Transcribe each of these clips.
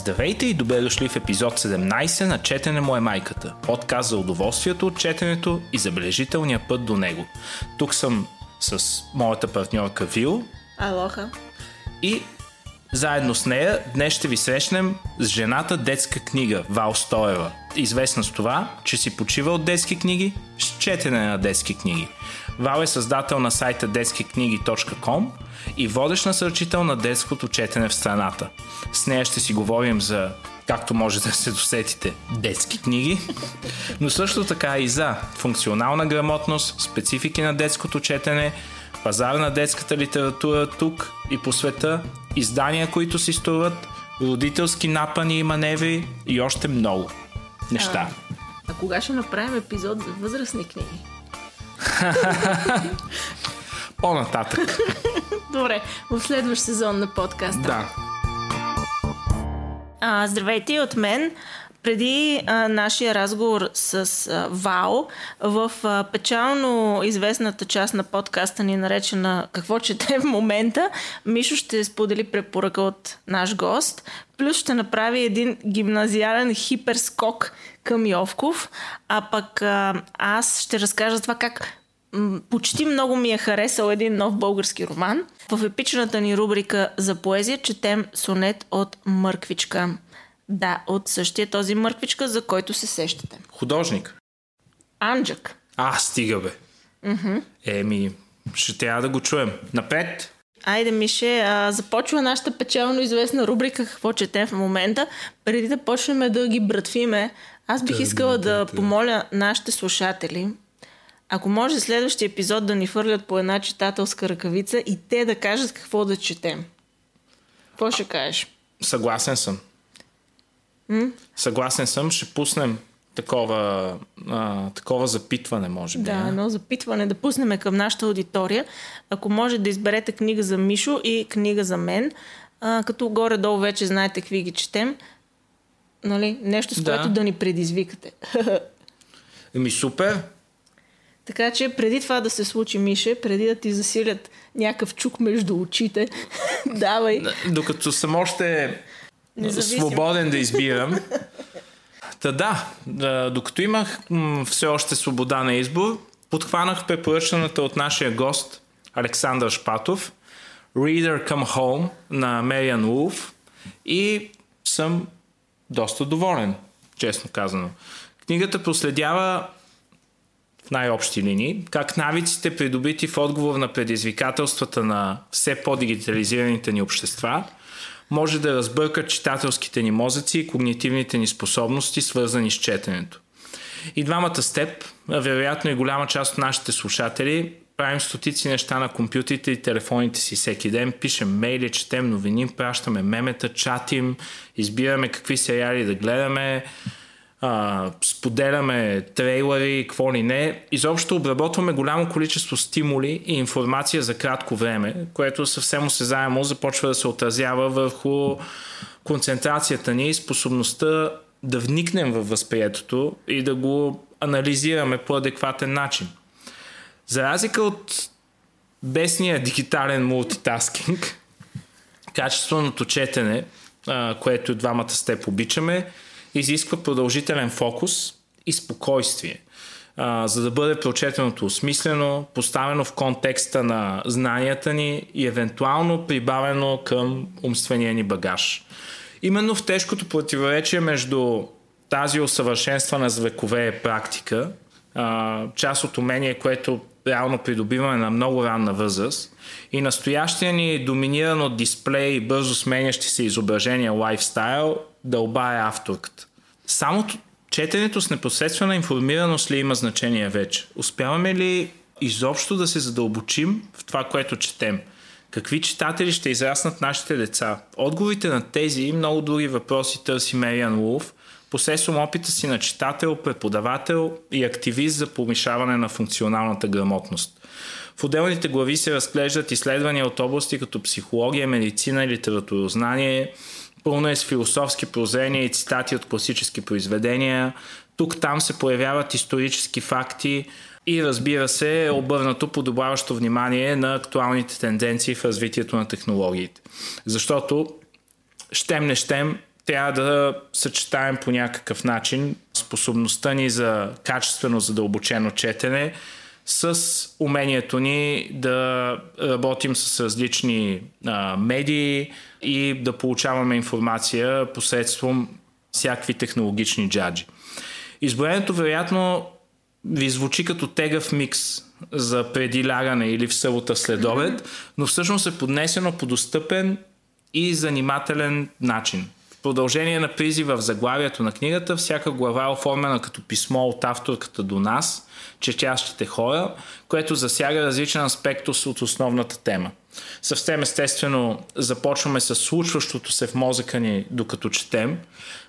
Здравейте и добре дошли в епизод 17 на Четене му е майката. Подкаст за удоволствието от четенето и забележителния път до него. Тук съм с моята партньорка Вил. Алоха. И заедно с нея днес ще ви срещнем с жената детска книга Вал Стоева. Известна с това, че си почива от детски книги с четене на детски книги. Вал е създател на сайта детскикниги.com и водещ насърчител на детското четене в страната. С нея ще си говорим за както може да се досетите, детски книги, но също така и за функционална грамотност, специфики на детското четене, пазар на детската литература тук и по света, издания, които си струват, родителски напани и маневри и още много неща. А, а кога ще направим епизод за възрастни книги? По-нататък. Добре, в следващ сезон на подкаста. Да. А, здравейте от мен. Преди а, нашия разговор с а, Вао, в а, печално известната част на подкаста ни, наречена Какво чете в момента, Мишо ще сподели препоръка от наш гост, плюс ще направи един гимназиален хиперскок към Йовков, а пък а, аз ще разкажа това как м, почти много ми е харесал един нов български роман. В епичната ни рубрика за поезия четем сонет от Мърквичка. Да, от същия този мърквичка, за който се сещате. Художник. Анджак. А, стига бе. Mm-hmm. Еми, ще трябва да го чуем. Напред! Айде, Мише, а, започва нашата печално известна рубрика Какво четем в момента. Преди да почнем да ги братвиме, аз бих искала да помоля нашите слушатели, ако може следващия епизод да ни фърлят по една читателска ръкавица и те да кажат какво да четем. Какво ще кажеш? Съгласен съм. М? Съгласен съм, ще пуснем такова, а, такова запитване, може би. Да, едно запитване да пуснем към нашата аудитория. Ако може да изберете книга за Мишо и книга за мен, а, като горе-долу вече знаете какви ги четем, нали? нещо с Да. което да ни предизвикате. Еми, супер. така че преди това да се случи, Мише, преди да ти засилят някакъв чук между очите, давай. Докато съм още Независим. свободен да избирам. Та да, докато имах все още свобода на избор, подхванах препоръчаната от нашия гост Александър Шпатов Reader Come Home на Мериан Улф и съм доста доволен, честно казано. Книгата проследява в най-общи линии, как навиците, придобити в отговор на предизвикателствата на все по-дигитализираните ни общества, може да разбъркат читателските ни мозъци и когнитивните ни способности, свързани с четенето. И двамата с теб, вероятно и голяма част от нашите слушатели, правим стотици неща на компютрите и телефоните си всеки ден, пишем мейли, четем новини, пращаме мемета, чатим, избираме какви сериали да гледаме, а, споделяме трейлери, какво ли не. Изобщо обработваме голямо количество стимули и информация за кратко време, което съвсем осезаемо започва да се отразява върху концентрацията ни и способността да вникнем във възприетото и да го анализираме по адекватен начин. За разлика от бесния дигитален мултитаскинг, качественото четене, което двамата с теб обичаме, изисква продължителен фокус и спокойствие, за да бъде прочетеното осмислено, поставено в контекста на знанията ни и евентуално прибавено към умствения ни багаж. Именно в тежкото противоречие между тази усъвършенствана с векове практика, част от умение, което реално придобиваме на много ранна възраст и настоящия ни доминиран от дисплей и бързо сменящи се изображения лайфстайл дълба е авторката. Само четенето с непосредствена информираност ли има значение вече? Успяваме ли изобщо да се задълбочим в това, което четем? Какви читатели ще израснат нашите деца? Отговорите на тези и много други въпроси търси Мериан Улф, посредством опита си на читател, преподавател и активист за повишаване на функционалната грамотност. В отделните глави се разглеждат изследвания от области като психология, медицина и литературознание, пълно е с философски прозрения и цитати от класически произведения. Тук-там се появяват исторически факти и разбира се е обърнато подобаващо внимание на актуалните тенденции в развитието на технологиите. Защото щем не щем трябва да съчетаем по някакъв начин способността ни за качествено задълбочено четене с умението ни да работим с различни а, медии и да получаваме информация посредством всякакви технологични джаджи. Изброението вероятно ви звучи като тегъв микс за преди лягане или в събота след обед, но всъщност е поднесено по достъпен и занимателен начин. Продължение на призива в заглавието на книгата, всяка глава е оформена като писмо от авторката до нас, четящите хора, което засяга различен аспект от основната тема. Съвсем естествено започваме с случващото се в мозъка ни докато четем,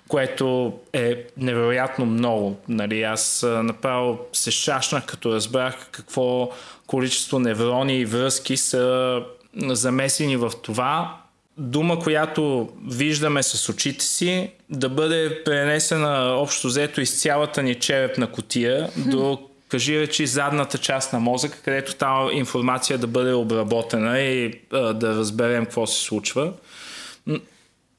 което е невероятно много. Нали, аз направо се шашнах, като разбрах какво количество неврони и връзки са замесени в това. Дума, която виждаме с очите си, да бъде пренесена общо взето из цялата ни черепна котия до кажи речи задната част на мозъка, където тази информация да бъде обработена и а, да разберем какво се случва.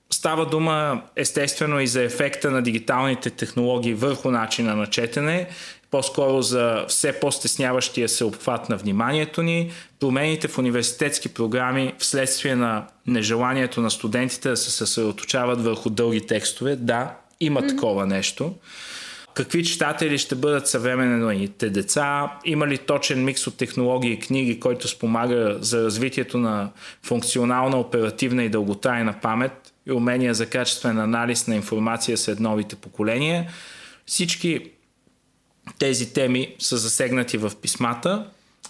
Става дума естествено и за ефекта на дигиталните технологии върху начина на четене, по-скоро за все по-стесняващия се обхват на вниманието ни, промените в университетски програми вследствие на нежеланието на студентите да се съсредоточават върху дълги текстове. Да, има mm-hmm. такова нещо какви читатели ще бъдат съвременните деца, има ли точен микс от технологии и книги, който спомага за развитието на функционална, оперативна и дълготрайна памет и умения за качествен анализ на информация сред новите поколения. Всички тези теми са засегнати в писмата.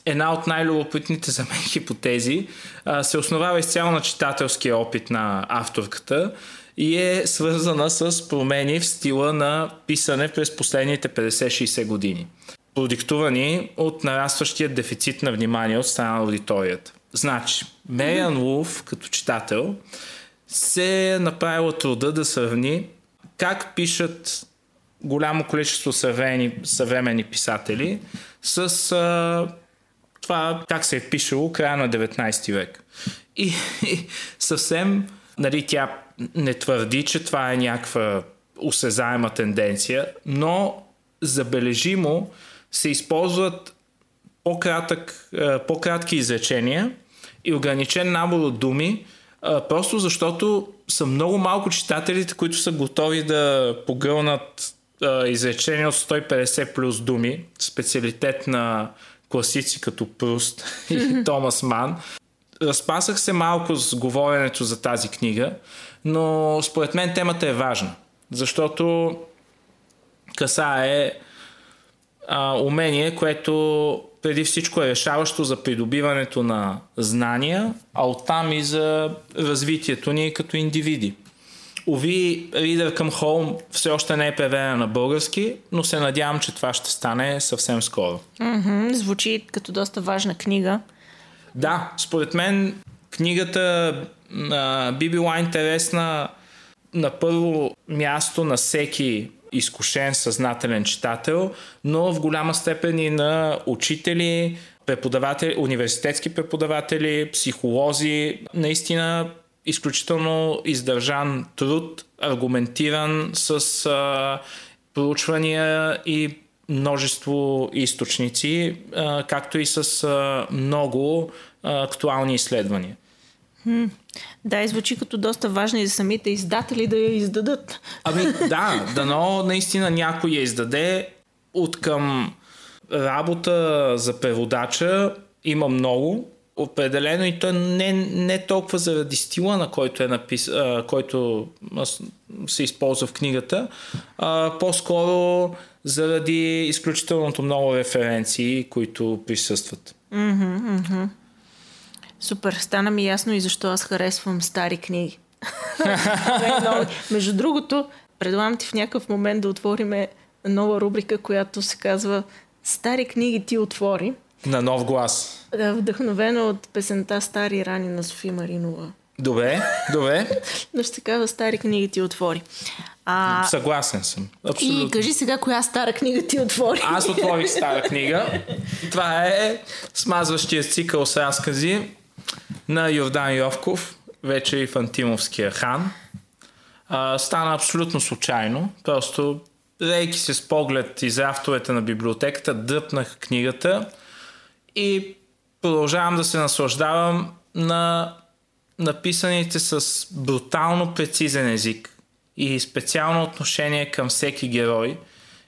Една от най-любопитните за мен хипотези а, се основава изцяло на читателския опит на авторката и е свързана с промени в стила на писане през последните 50-60 години. Продиктувани от нарастващия дефицит на внимание от страна на аудиторията. Значи, Мериан Вулф, като читател, се е направила труда да сравни как пишат голямо количество съвремени, съвремени писатели с а, това как се е пишело края на 19 век. И, и съвсем, нали, тя не твърди, че това е някаква осезаема тенденция, но забележимо се използват по-кратък, по-кратки изречения и ограничен набор от думи, просто защото са много малко читателите, които са готови да погълнат е, изречения от 150 плюс думи, специалитет на класици като Пруст и Томас Ман. Разпасах се малко с говоренето за тази книга, но според мен темата е важна, защото касае а, умение, което преди всичко е решаващо за придобиването на знания, а оттам и за развитието ни като индивиди. Ови, Reader Come Home все още не е преведена на български, но се надявам, че това ще стане съвсем скоро. Mm-hmm, звучи като доста важна книга. Да, според мен книгата а, би била интересна на първо място на всеки изкушен съзнателен читател, но в голяма степен и на учители, преподаватели, университетски преподаватели, психолози. Наистина изключително издържан труд, аргументиран с а, проучвания и множество източници, а, както и с а, много а, актуални изследвания. Хм. Да, и звучи като доста важно и за самите издатели да я издадат. Ами да, дано наистина някой я издаде от към работа за преводача има много. Определено и то не, не толкова заради стила, на който, е напис, а, който се използва в книгата, а, по-скоро заради изключителното много референции, които присъстват. Mm-hmm, mm-hmm. Супер, стана ми ясно и защо аз харесвам стари книги. Между другото, предлагам ти в някакъв момент да отвориме нова рубрика, която се казва Стари книги ти отвори. На нов глас. Да, вдъхновена от песента Стари рани на Софи Маринова. Добре, добре. Но ще казва Стари книги ти отвори. А... Съгласен съм. Абсолютно. И кажи сега, коя стара книга ти отвори. Аз отворих стара книга. Това е смазващия цикъл с разкази на Йордан Йовков, вече и Фантимовския хан. а, стана абсолютно случайно. Просто, рейки се с поглед из рафтовете на библиотеката, дръпнах книгата и продължавам да се наслаждавам на написаните с брутално прецизен език и специално отношение към всеки герой.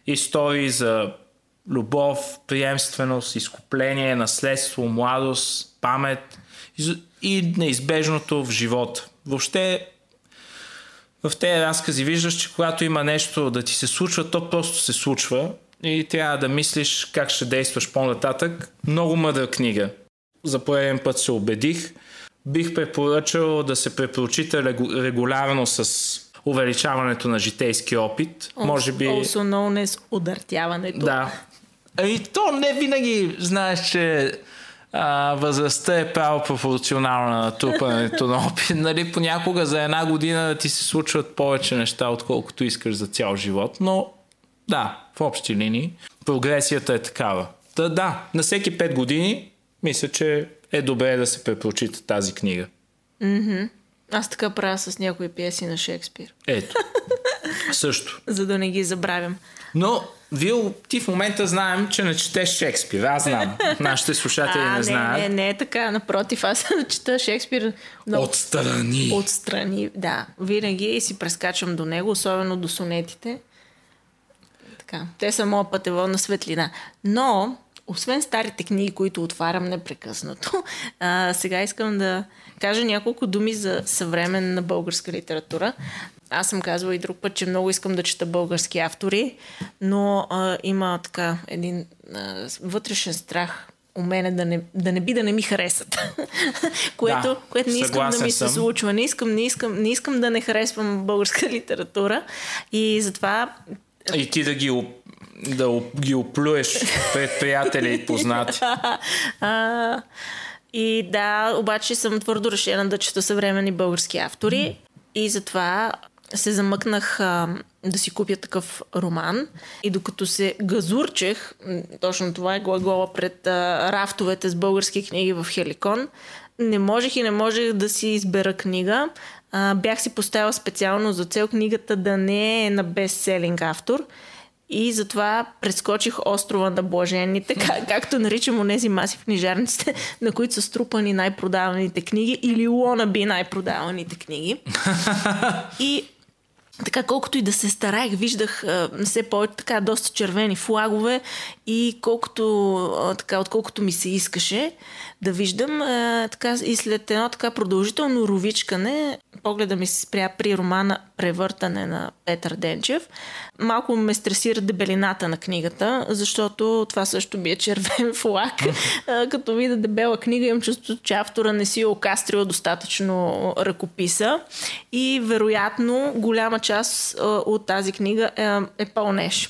Истории за любов, приемственост, изкупление, наследство, младост, памет и неизбежното в живота. Въобще в тези разкази виждаш, че когато има нещо да ти се случва, то просто се случва и трябва да мислиш как ще действаш по-нататък. Много мъдра книга. За пореден път се убедих. Бих препоръчал да се препрочита регулярно с увеличаването на житейски опит. Also, Може би... Also known as удъртяването. Да. И то не винаги знаеш, че а, възрастта е право пропорционална на трупането на опит. Нали, понякога за една година ти се случват повече неща, отколкото искаш за цял живот. Но да, в общи линии прогресията е такава. Та да, на всеки 5 години мисля, че е добре да се препрочита тази книга. Mm-hmm. Аз така правя с някои пиеси на Шекспир. Ето. Също. За да не ги забравям. Но Вил, ти в момента знаем, че не четеш Шекспир. Аз знам. Нашите слушатели а, не, не знаят. Не, не е така. Напротив, аз чета Шекспир много... Отстрани. Отстрани, да. Винаги си прескачам до него, особено до сонетите. Така. Те са моя пътеводна светлина. Но, освен старите книги, които отварям непрекъснато, а, сега искам да кажа няколко думи за съвременна българска литература. Аз съм казвала и друг път, че много искам да чета български автори, но а, има така един а, вътрешен страх у мене да не, да не би да не ми харесат. което, да, което не искам да ми се случва. Не искам, не, искам, не искам да не харесвам българска литература. И затова. И ти да ги да ги оплюеш пред приятели и познати. а, и да, обаче съм твърдо решена да чета съвременни български автори. И затова се замъкнах а, да си купя такъв роман и докато се газурчех, точно това е глагола пред а, рафтовете с български книги в Хеликон, не можех и не можех да си избера книга. А, бях си поставила специално за цел книгата да не е на бестселинг автор и затова прескочих острова на блаженните, как, както наричам онези маси в книжарниците, на които са струпани най-продаваните книги или лонаби най-продаваните книги. И така колкото и да се стараех, виждах а, все повече така доста червени флагове и колкото, а, така, отколкото ми се искаше да виждам, а, така, и след едно така продължително ровичкане, погледа ми се спря при романа Превъртане на Петър Денчев. Малко ме стресира дебелината на книгата, защото това също би е червен флаг. а, като видя дебела книга, имам чувство, че автора не си е окастрил достатъчно ръкописа и вероятно голяма част а, от тази книга е, е пълнеш.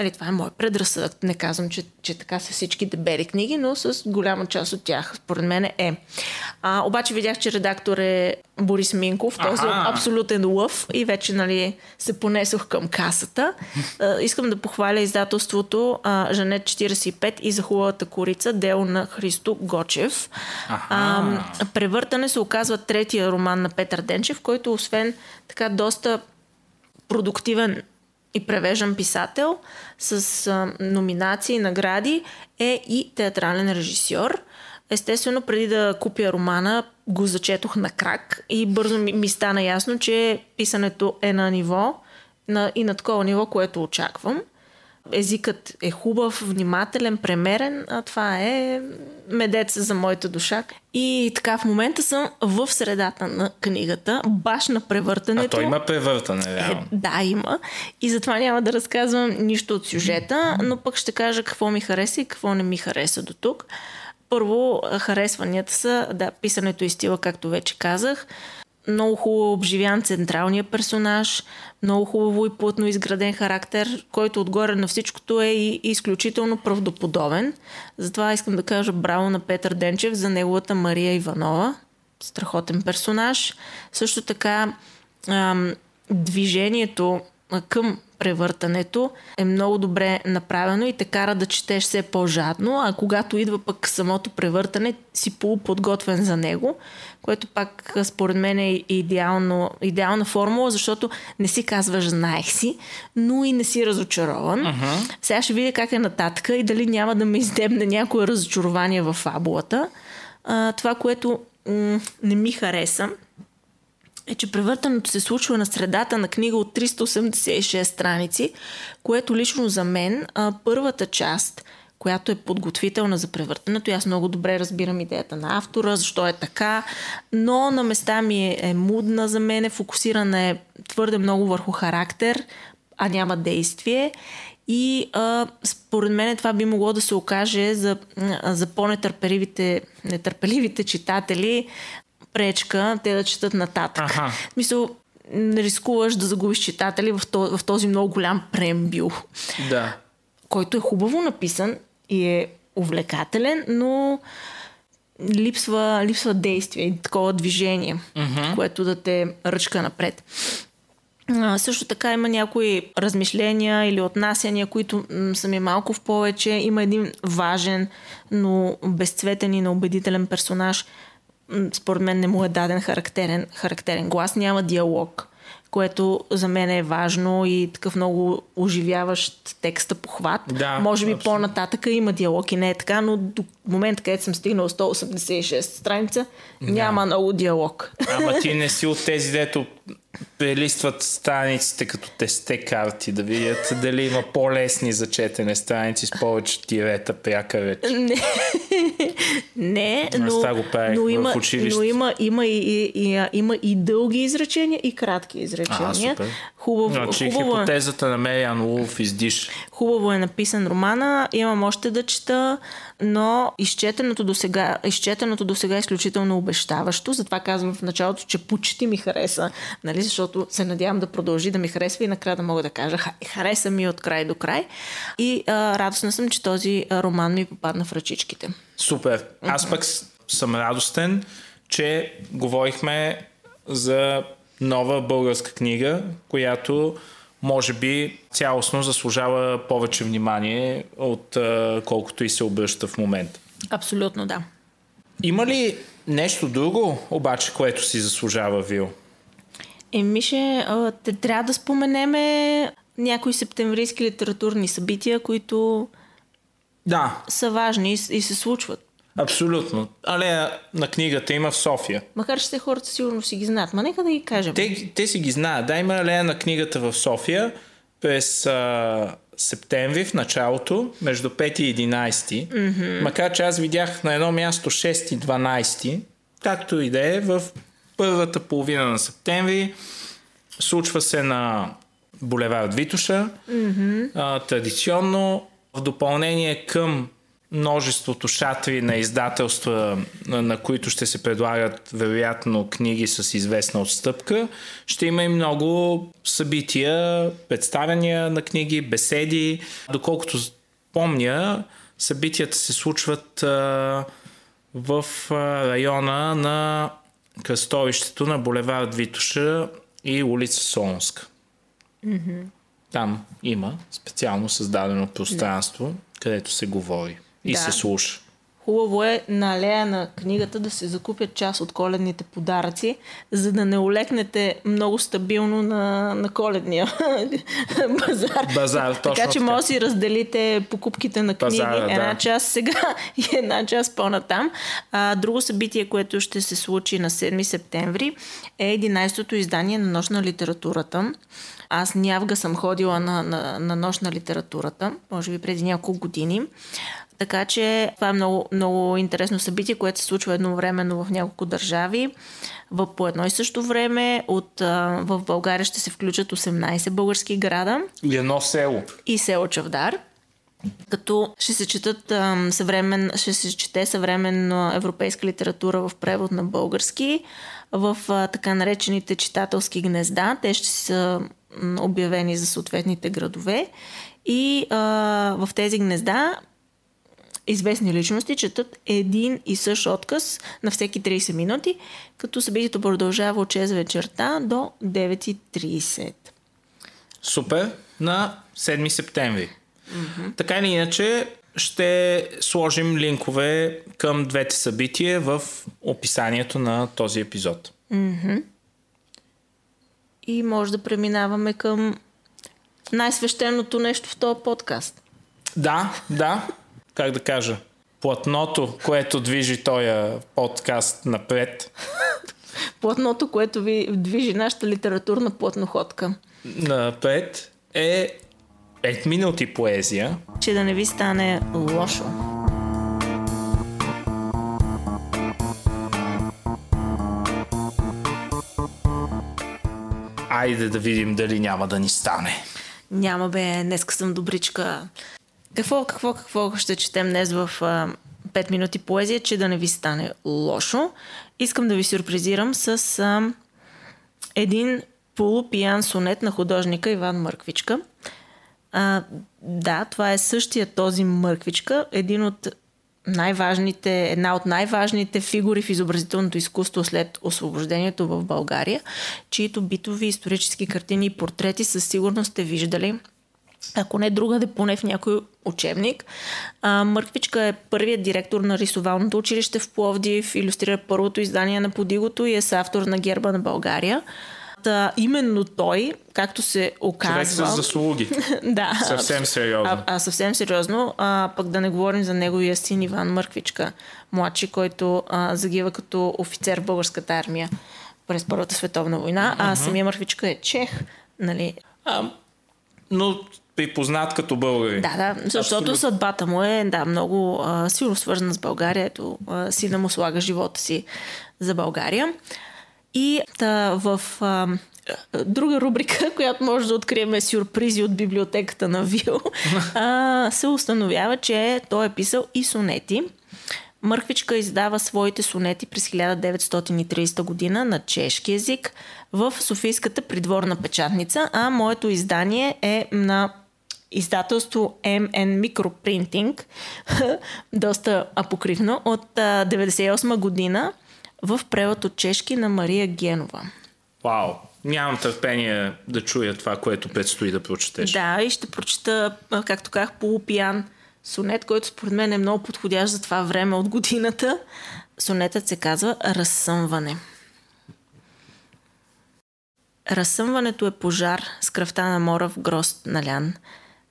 Нали, това е мой предразсъдък. Не казвам, че, че така са всички дебели книги, но с голяма част от тях, според мен е. А, обаче видях, че редактор е Борис Минков, този е абсолютен лъв и вече нали, се понесох към касата. А, искам да похваля издателството а, Жанет 45 и за хубавата корица, дело на Христо Гочев. А, превъртане се оказва третия роман на Петър Денчев, който освен така доста продуктивен и превеждан писател с а, номинации, награди, е и театрален режисьор. Естествено, преди да купя романа, го зачетох на крак и бързо ми, ми стана ясно, че писането е на ниво на, и на такова ниво, което очаквам езикът е хубав, внимателен, премерен, а това е медец за моята душа. И така в момента съм в средата на книгата, баш на превъртането. А то има превъртане, реално. Е, да, има. И затова няма да разказвам нищо от сюжета, но пък ще кажа какво ми хареса и какво не ми хареса до тук. Първо, харесванията са, да, писането и стила, както вече казах много хубаво обживян централния персонаж, много хубаво и плътно изграден характер, който отгоре на всичкото е и изключително правдоподобен. Затова искам да кажа браво на Петър Денчев за неговата Мария Иванова. Страхотен персонаж. Също така ам, движението към превъртането е много добре направено и те кара да четеш все по-жадно, а когато идва пък самото превъртане, си полуподготвен за него, което пак според мен е идеално, идеална формула, защото не си казваш знаех си, но и не си разочарован. Uh-huh. Сега ще видя как е нататък и дали няма да ме издебне някое разочарование в фабулата. А, това, което м- не ми хареса, е, че превъртането се случва на средата на книга от 386 страници, което лично за мен а, първата част, която е подготвителна за превъртането, аз много добре разбирам идеята на автора, защо е така, но на места ми е, е мудна за мен, фокусирана е твърде много върху характер, а няма действие. И а, според мен това би могло да се окаже за, за по-нетърпеливите нетърпеливите читатели пречка те да четат нататък. Ага. Мисъл, рискуваш да загубиш читатели в този, много голям прембил. Да. Който е хубаво написан и е увлекателен, но липсва, липсва действие и такова движение, uh-huh. което да те ръчка напред. А, също така има някои размишления или отнасяния, които м- са ми малко в повече. Има един важен, но безцветен и неубедителен персонаж, според мен не му е даден характерен, характерен глас, няма диалог, което за мен е важно и такъв много оживяващ текста похват. Да, Може би абсолютно. по-нататъка има диалог и не е така, но до момента, където съм стигнал 186 страница, да. няма много диалог. Ама ти не си от тези, дето прелистват страниците като тесте карти, да видят дали има по-лесни за четене страници с повече тирета, пряка реч. Не, не но, го но, има, но има, има, и, и, и, има и дълги изречения и кратки изречения. А, Хубаво, значи, хубаво е. хипотезата на Мериан Улф издиш. Хубаво е написан романа, имам още да чета, но изчетеното до сега, изчетеното до сега е изключително обещаващо. Затова казвам в началото, че почти ми хареса, нали? защото се надявам да продължи да ми харесва и накрая да мога да кажа хареса ми от край до край. И а, радостна съм, че този роман ми попадна в ръчичките. Супер. Аз пък съм радостен, че говорихме за нова българска книга, която може би цялостно заслужава повече внимание от колкото и се обръща в момента. Абсолютно, да. Има ли нещо друго, обаче, което си заслужава Вил? Еми, ще, те трябва да споменеме някои септемврийски литературни събития, които да. са важни и, и се случват. Абсолютно. Алея на книгата има в София. Макар че те хората сигурно си ги знаят. Ма нека да ги кажем. Те, те си ги знаят. Да, има алея на книгата в София през а, септември в началото, между 5 и 11. Mm-hmm. Макар че аз видях на едно място 6 и 12. Както и да е, в първата половина на септември случва се на булевард Витуша. Mm-hmm. А, традиционно в допълнение към множеството шатри на издателства, на, които ще се предлагат вероятно книги с известна отстъпка. Ще има и много събития, представяния на книги, беседи. Доколкото помня, събитията се случват а, в а, района на кръстовището на булевард Витуша и улица Солнска. Mm-hmm. Там има специално създадено пространство, yeah. където се говори и да. се слуша. Хубаво е на алея на книгата да се закупят част от коледните подаръци, за да не олекнете много стабилно на, на коледния базар. Базар, точно Така че може да си разделите покупките на книги. Базара, една да. част сега и една част по-натам. А, друго събитие, което ще се случи на 7 септември е 11-то издание на Нощ на литературата. Аз нявга съм ходила на, на, на нощ на литературата, може би преди няколко години. Така че това е много, много интересно събитие, което се случва едновременно в няколко държави. В, по едно и също време от, а, в България ще се включат 18 български града. И едно село. И село Чавдар като ще се четат съвремен, ще се чете съвременна европейска литература в превод на български в а, така наречените читателски гнезда. Те ще са обявени за съответните градове. И а, в тези гнезда известни личности четат един и същ отказ на всеки 30 минути, като събитието продължава от 6 вечерта до 9.30. Супер! на 7 септември. Mm-hmm. Така или иначе, ще сложим линкове към двете събития в описанието на този епизод. Mm-hmm. И може да преминаваме към най-свещеното нещо в този подкаст. Да, да. Как да кажа? Платното, което движи този подкаст напред. Платното, което ви движи нашата литературна платноходка. Напред е 5 минути поезия. Че да не ви стане лошо. Айде да видим дали няма да ни стане. Няма бе, днеска съм добричка. Какво, какво, какво ще четем днес в а, 5 минути поезия, че да не ви стане лошо? Искам да ви сюрпризирам с а, един полупиян сонет на художника Иван Мърквичка. А, да, това е същия този Мърквичка, един от най-важните, една от най-важните фигури в изобразителното изкуство след освобождението в България, чието битови исторически картини и портрети със сигурност сте виждали ако не другаде, поне в някой учебник. А, Мърквичка е първият директор на рисовалното училище в Пловдив, иллюстрира първото издание на Подигото и е автор на герба на България. Та, именно той, както се оказва... Човек с заслуги. да. Съвсем сериозно. А, а, съвсем сериозно. А, пък да не говорим за неговия син Иван Мърквичка, младши, който а, загива като офицер в българската армия през Първата световна война, а uh-huh. самия Мърквичка е чех. Нали? А, но припознат като българи. Да, да, защото Абсолютно. съдбата му е да, много а, силно свързана с България. Ето, а, сина му слага живота си за България. И та, в а, друга рубрика, която може да открием сюрпризи от библиотеката на Вил, а, се установява, че той е писал и сонети. Мърквичка издава своите сонети през 1930 година на чешки язик в Софийската придворна печатница, а моето издание е на издателство MN Microprinting, доста апокривно, от 1998 година в превод от чешки на Мария Генова. Вау! Нямам търпение да чуя това, което предстои да прочетеш. Да, и ще прочета, както казах, полупиян сонет, който според мен е много подходящ за това време от годината. Сонетът се казва Разсъмване. Разсъмването е пожар с кръвта на мора в грост налян.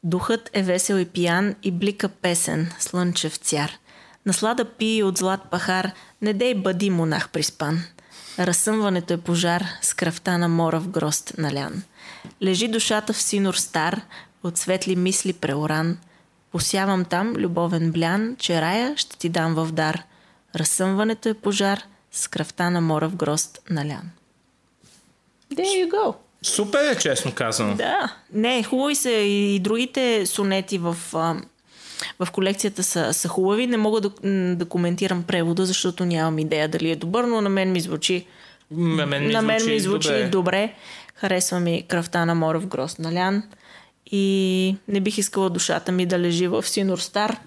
Духът е весел и пиян и блика песен, слънчев цяр. Наслада пи от злат пахар, не дей бъди монах приспан. Разсъмването е пожар с кръвта на мора в грост налян. Лежи душата в синор стар, от светли мисли преоран. Посявам там любовен блян, че рая ще ти дам в дар. Разсъмването е пожар с кръвта на мора в грост налян. There you go. Супер е, честно казано. Да. Не, хубави са и другите сонети в, в колекцията са, са хубави. Не мога да, да коментирам превода, защото нямам идея дали е добър, но на мен ми звучи на мен ми на мен звучи, ми звучи добре. добре. Харесва ми кръвта на море в грост налян. И не бих искала душата ми да лежи в Синор Стар.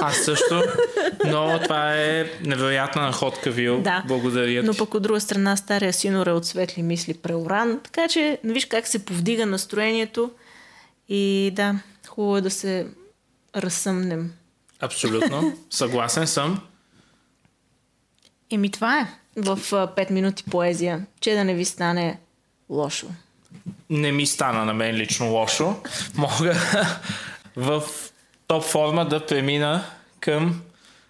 Аз също, но това е невероятна находка, Вил. Да. Благодаря ти. Но пък от друга страна стария Синор е от светли мисли преоран. Така че виж как се повдига настроението. И да, хубаво е да се разсъмнем. Абсолютно. Съгласен съм. Еми това е в 5 минути поезия, че да не ви стане лошо. Не ми стана на мен лично лошо. Мога в топ форма да премина към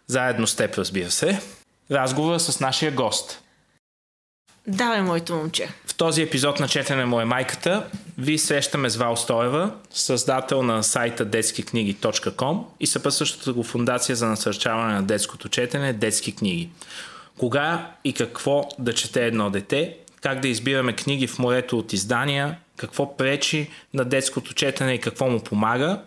заедно с теб, разбира се, разговора с нашия гост. Давай, моето момче. В този епизод на Четене му е майката ви срещаме с Вал Стоева, създател на сайта детскикниги.com и съпътстващата го фундация за насърчаване на детското четене Детски книги. Кога и какво да чете едно дете, как да избираме книги в морето от издания, какво пречи на детското четене и какво му помага,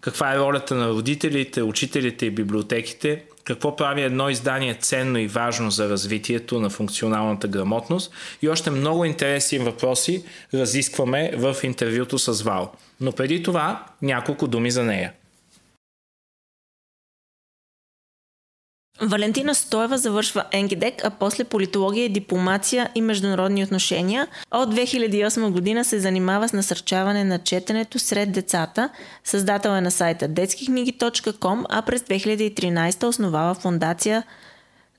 каква е ролята на родителите, учителите и библиотеките, какво прави едно издание ценно и важно за развитието на функционалната грамотност и още много интересни въпроси разискваме в интервюто с Вал. Но преди това няколко думи за нея. Валентина Стоева завършва НГДЕК, а после политология, дипломация и международни отношения. От 2008 година се занимава с насърчаване на четенето сред децата. Създател е на сайта детскикниги.com, а през 2013 основава фундация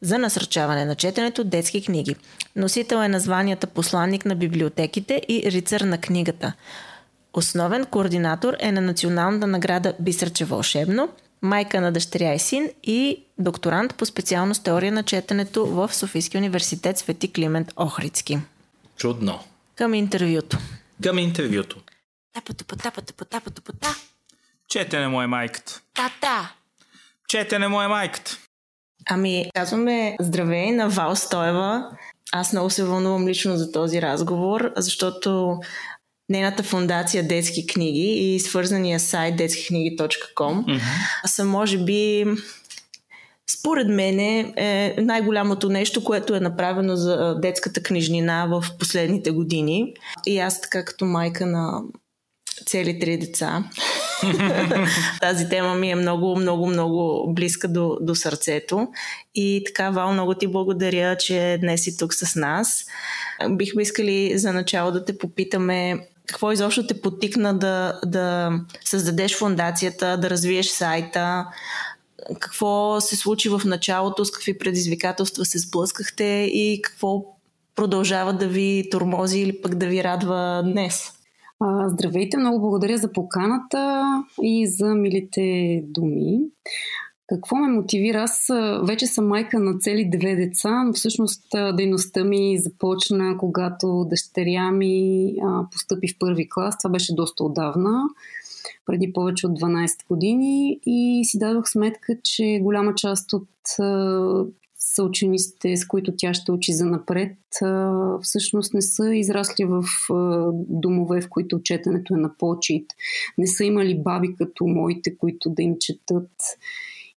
за насърчаване на четенето детски книги. Носител е на званията посланник на библиотеките и рицар на книгата. Основен координатор е на националната награда Бисърче вълшебно, майка на дъщеря и син и докторант по специалност теория на четенето в Софийския университет Свети Климент Охридски. Чудно. Към интервюто. Към интервюто. Тапа-тупа, тапа-тупа, тапа-тупа, Четене му е майката. та-та. Четене му е майката. Ами, казваме здравей на Вал Стоева. Аз много се вълнувам лично за този разговор, защото нейната фундация Детски книги и свързания сайт детскикниги.com mm-hmm. са може би според мен е най-голямото нещо, което е направено за детската книжнина в последните години. И аз така като майка на цели три деца. Тази тема ми е много, много, много близка до, до сърцето. И така, Вал, много ти благодаря, че днес си тук с нас. Бихме искали за начало да те попитаме какво изобщо те потикна да, да създадеш фундацията, да развиеш сайта, какво се случи в началото, с какви предизвикателства се сблъскахте и какво продължава да ви тормози или пък да ви радва днес? Здравейте, много благодаря за поканата и за милите думи. Какво ме мотивира? Аз вече съм майка на цели две деца, но всъщност дейността ми започна, когато дъщеря ми постъпи в първи клас. Това беше доста отдавна, преди повече от 12 години и си дадох сметка, че голяма част от съучениците, с които тя ще учи за напред, всъщност не са израсли в домове, в които четенето е на почет. Не са имали баби като моите, които да им четат.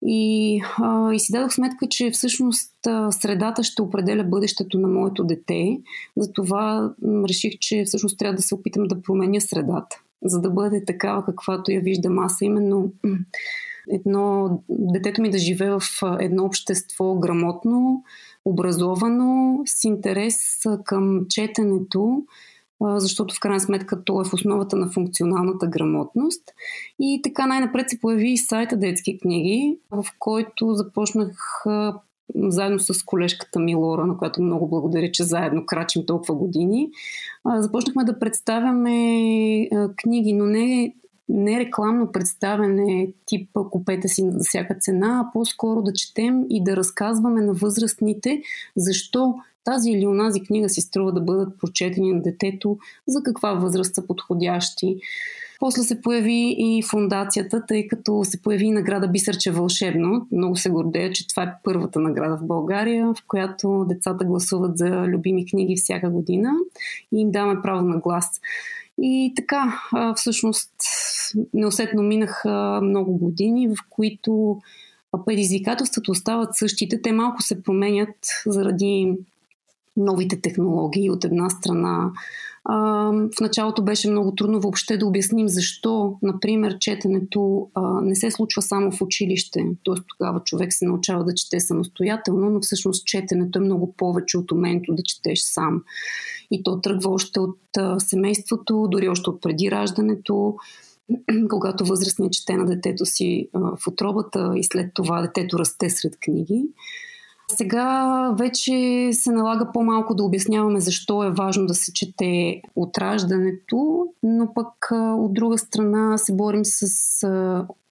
И, а, и си дадох сметка, че всъщност средата ще определя бъдещето на моето дете. Затова реших, че всъщност трябва да се опитам да променя средата, за да бъде такава, каквато я виждам аз. Именно едно, детето ми да живее в едно общество грамотно, образовано, с интерес към четенето, защото в крайна сметка то е в основата на функционалната грамотност. И така най-напред се появи и сайта Детски книги, в който започнах заедно с колежката ми Лора, на която много благодаря, че заедно крачим толкова години. Започнахме да представяме книги, но не не рекламно представяне тип купете си за всяка цена, а по-скоро да четем и да разказваме на възрастните защо тази или онази книга си струва да бъдат прочетени на детето, за каква възраст са подходящи. После се появи и фундацията, тъй като се появи награда Бисърче вълшебно. Много се гордея, че това е първата награда в България, в която децата гласуват за любими книги всяка година и им даваме право на глас. И така, всъщност, неусетно минаха много години, в които предизвикателствата остават същите. Те малко се променят заради новите технологии от една страна. В началото беше много трудно въобще да обясним защо, например, четенето не се случва само в училище. Т.е. тогава човек се научава да чете самостоятелно, но всъщност четенето е много повече от умението да четеш сам. И то тръгва още от семейството, дори още от преди раждането когато възрастният чете на детето си в отробата и след това детето расте сред книги. Сега вече се налага по-малко да обясняваме защо е важно да се чете от раждането, но пък от друга страна се борим с,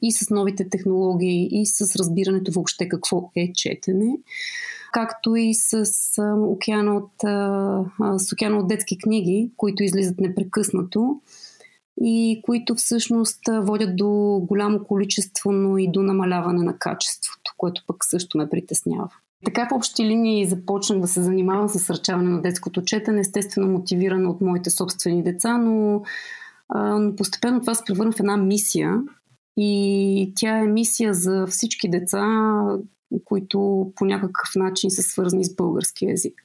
и с новите технологии, и с разбирането въобще какво е четене както и с океана от, с океана от детски книги, които излизат непрекъснато и които всъщност водят до голямо количество, но и до намаляване на качеството, което пък също ме притеснява. Така в общи линии започнах да се занимавам с насърчаване на детското четене, естествено мотивирана от моите собствени деца, но, но постепенно това се превърна в една мисия и тя е мисия за всички деца, които по някакъв начин са свързани с български язик.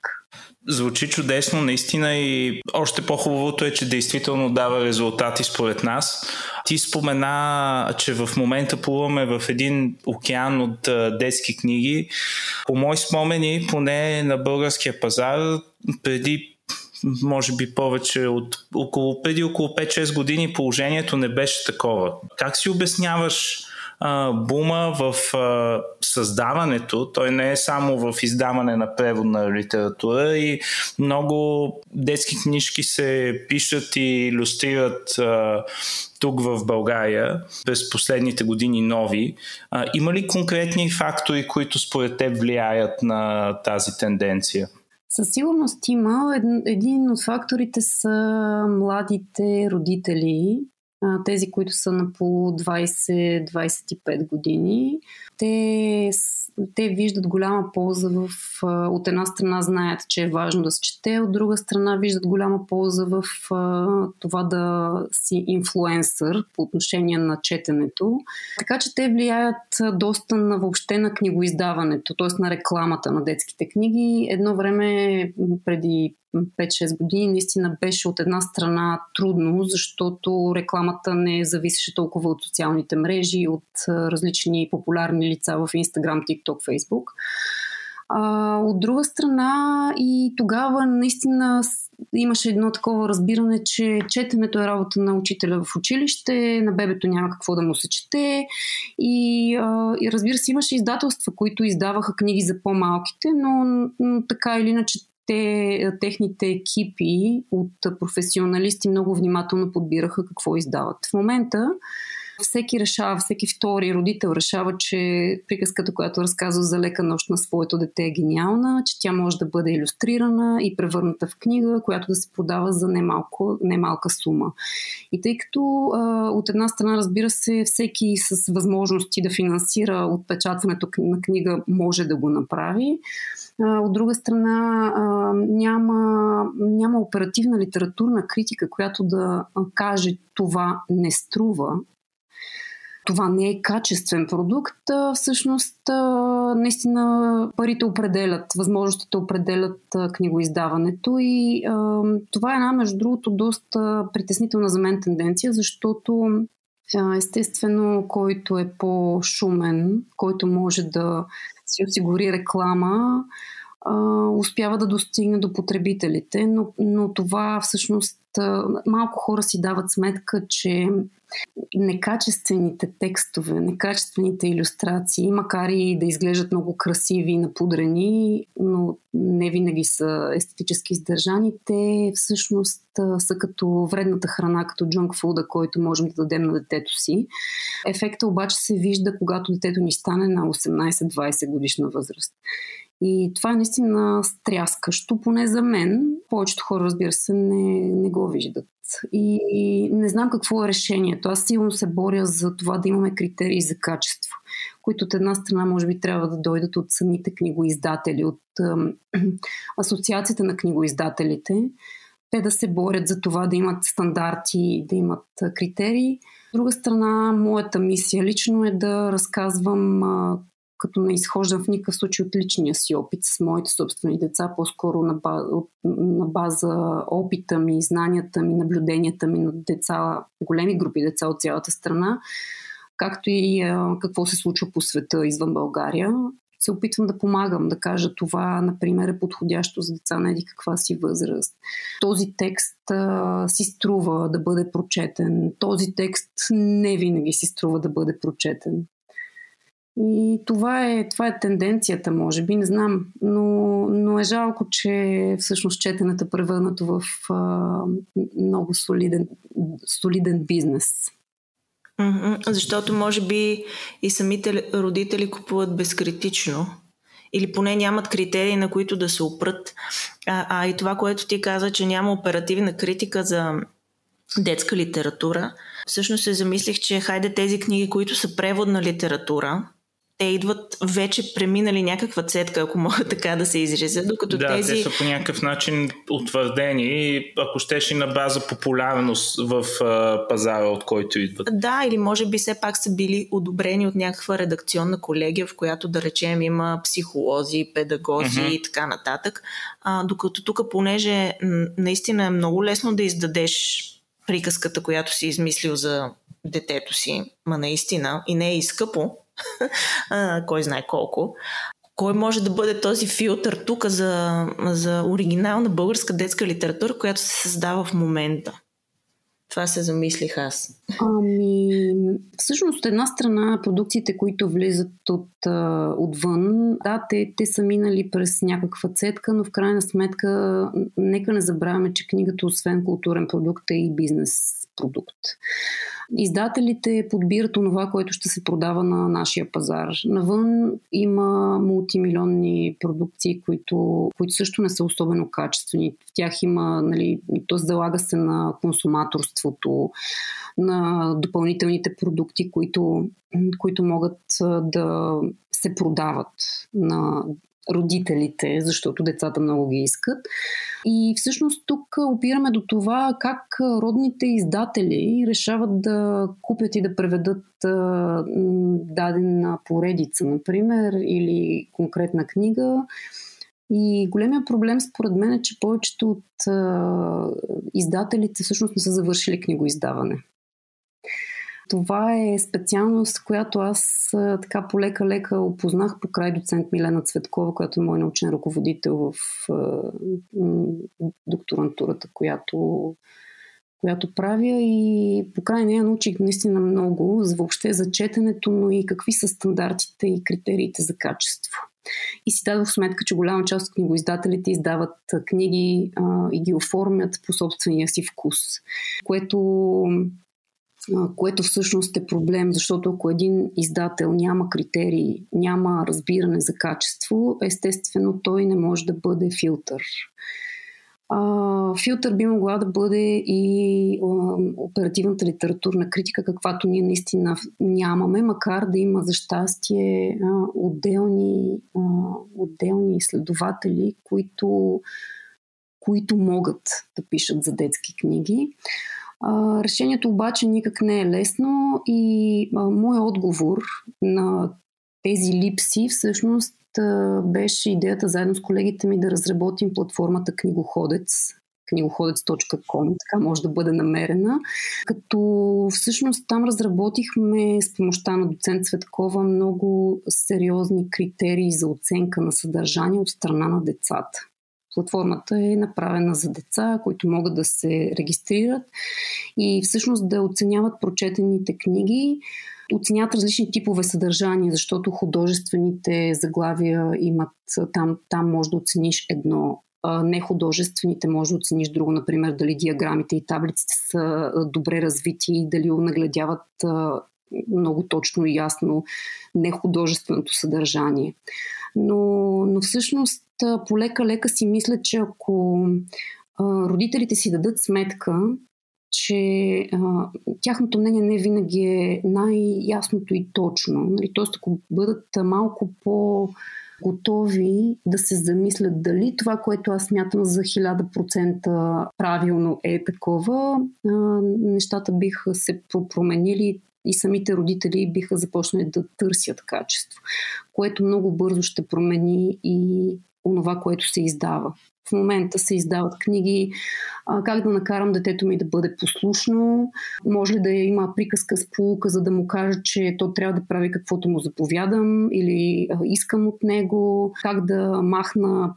Звучи чудесно, наистина и още по-хубавото е, че действително дава резултати според нас. Ти спомена, че в момента плуваме в един океан от детски книги. По мои спомени, поне на българския пазар, преди може би повече от около, преди около 5-6 години положението не беше такова. Как си обясняваш а, бума в а, създаването. Той не е само в издаване на преводна литература и много детски книжки се пишат и иллюстрират тук в България през последните години нови. А, има ли конкретни фактори, които според теб влияят на тази тенденция? Със сигурност има. Един от факторите са младите родители, тези, които са на по 20-25 години, те, те виждат голяма полза в... От една страна знаят, че е важно да се чете, от друга страна виждат голяма полза в това да си инфлуенсър по отношение на четенето. Така че те влияят доста на въобще на книгоиздаването, т.е. на рекламата на детските книги. Едно време преди 5-6 години наистина беше от една страна трудно, защото рекламата не зависеше толкова от социалните мрежи, от различни популярни лица в Instagram, TikTok, Facebook. А, от друга страна и тогава наистина имаше едно такова разбиране, че четенето е работа на учителя в училище, на бебето няма какво да му се чете и, а, и разбира се имаше издателства, които издаваха книги за по-малките, но, но така или иначе те, техните екипи от професионалисти много внимателно подбираха какво издават. В момента всеки решава, всеки втори родител решава, че приказката, която разказва за лека нощ на своето дете е гениална, че тя може да бъде иллюстрирана и превърната в книга, която да се продава за немалко, немалка сума. И тъй като от една страна, разбира се, всеки с възможности да финансира отпечатването на книга може да го направи, от друга страна, няма, няма оперативна литературна критика, която да каже това не струва, това не е качествен продукт, всъщност наистина парите определят, възможностите определят книгоиздаването и това е една, между другото, доста притеснителна за мен тенденция, защото естествено, който е по-шумен, който може да си осигури реклама, успява да достигне до потребителите, но, но това всъщност малко хора си дават сметка, че некачествените текстове, некачествените иллюстрации, макар и да изглеждат много красиви и напудрени, но не винаги са естетически издържани, те всъщност са като вредната храна, като джунк фуда, който можем да дадем на детето си. Ефекта обаче се вижда, когато детето ни стане на 18-20 годишна възраст. И това е наистина стряскащо, поне за мен. Повечето хора, разбира се, не, не го виждат. И, и не знам какво е решението. Аз силно се боря за това да имаме критерии за качество, които от една страна може би трябва да дойдат от самите книгоиздатели, от ъм, асоциацията на книгоиздателите. Те да се борят за това да имат стандарти, да имат критерии. От друга страна, моята мисия лично е да разказвам като не изхождам в никакъв случай от личния си опит с моите собствени деца, по-скоро на база, на база опита ми, знанията ми, наблюденията ми на деца, големи групи деца от цялата страна, както и а, какво се случва по света извън България. Се опитвам да помагам, да кажа това, например, е подходящо за деца на еди каква си възраст. Този текст а, си струва да бъде прочетен. Този текст не винаги си струва да бъде прочетен. И това е, това е тенденцията, може би, не знам, но, но е жалко, че всъщност четенето е превърнато в а, много солиден, солиден бизнес. Защото може би и самите родители купуват безкритично или поне нямат критерии, на които да се опрат. А, а и това, което ти каза, че няма оперативна критика за детска литература, всъщност се замислих, че хайде тези книги, които са преводна литература, те идват вече преминали някаква цетка, ако мога така да се изразя, докато да, тези... те са по някакъв начин утвърдени, ако щеш и на база популярност в а, пазара, от който идват. Да, или може би все пак са били одобрени от някаква редакционна колегия, в която да речем има психолози, педагози mm-hmm. и така нататък. А, докато тук, понеже наистина е много лесно да издадеш приказката, която си измислил за детето си, ма наистина, и не е и скъпо, кой знае колко. Кой може да бъде този филтър тук за, за оригинална българска детска литература, която се създава в момента? Това се замислих аз. Ами, всъщност, от една страна, продукциите, които влизат от, отвън, да, те, те са минали през някаква цетка, но в крайна сметка, нека не забравяме, че книгата, освен културен продукт, е и бизнес продукт. Издателите подбират онова, което ще се продава на нашия пазар. Навън има мултимилионни продукции, които, които също не са особено качествени. В тях има, нали, то залага се на консуматорството, на допълнителните продукти, които, които могат да се продават на родителите, защото децата много ги искат. И всъщност тук опираме до това как родните издатели решават да купят и да преведат дадена поредица, например, или конкретна книга. И големия проблем според мен е, че повечето от издателите всъщност не са завършили книгоиздаване. Това е специалност, която аз така полека-лека опознах по край доцент Милена Цветкова, която е мой научен ръководител в докторантурата, която, която правя и по край нея научих наистина много за въобще за четенето, но и какви са стандартите и критериите за качество. И си дадох сметка, че голяма част от книгоиздателите издават книги а, и ги оформят по собствения си вкус, което което всъщност е проблем, защото ако един издател няма критерии, няма разбиране за качество, естествено той не може да бъде филтър. А, филтър би могла да бъде и а, оперативната литературна критика, каквато ние наистина нямаме, макар да има за щастие а, отделни, а, отделни изследователи, които, които могат да пишат за детски книги. Решението обаче никак не е лесно и а, моят отговор на тези липси всъщност беше идеята заедно с колегите ми да разработим платформата Книгоходец, книгоходец.com, така може да бъде намерена. Като всъщност там разработихме с помощта на доцент Цветкова много сериозни критерии за оценка на съдържание от страна на децата. Платформата е направена за деца, които могат да се регистрират и всъщност да оценяват прочетените книги, оценяват различни типове съдържания, защото художествените заглавия имат там, там може да оцениш едно не художествените може да оцениш друго, например дали диаграмите и таблиците са добре развити и дали нагледяват много точно и ясно нехудожественото съдържание. Но, но всъщност полека-лека си мисля, че ако родителите си дадат сметка, че а, тяхното мнение не винаги е най-ясното и точно. Нали? Тоест, ако бъдат малко по- готови да се замислят дали това, което аз смятам за 1000% правилно е такова, нещата биха се променили и самите родители биха започнали да търсят качество, което много бързо ще промени и онова, което се издава. В момента се издават книги а, как да накарам детето ми да бъде послушно, може ли да има приказка с полука, за да му кажа, че то трябва да прави каквото му заповядам или а, искам от него, как да махна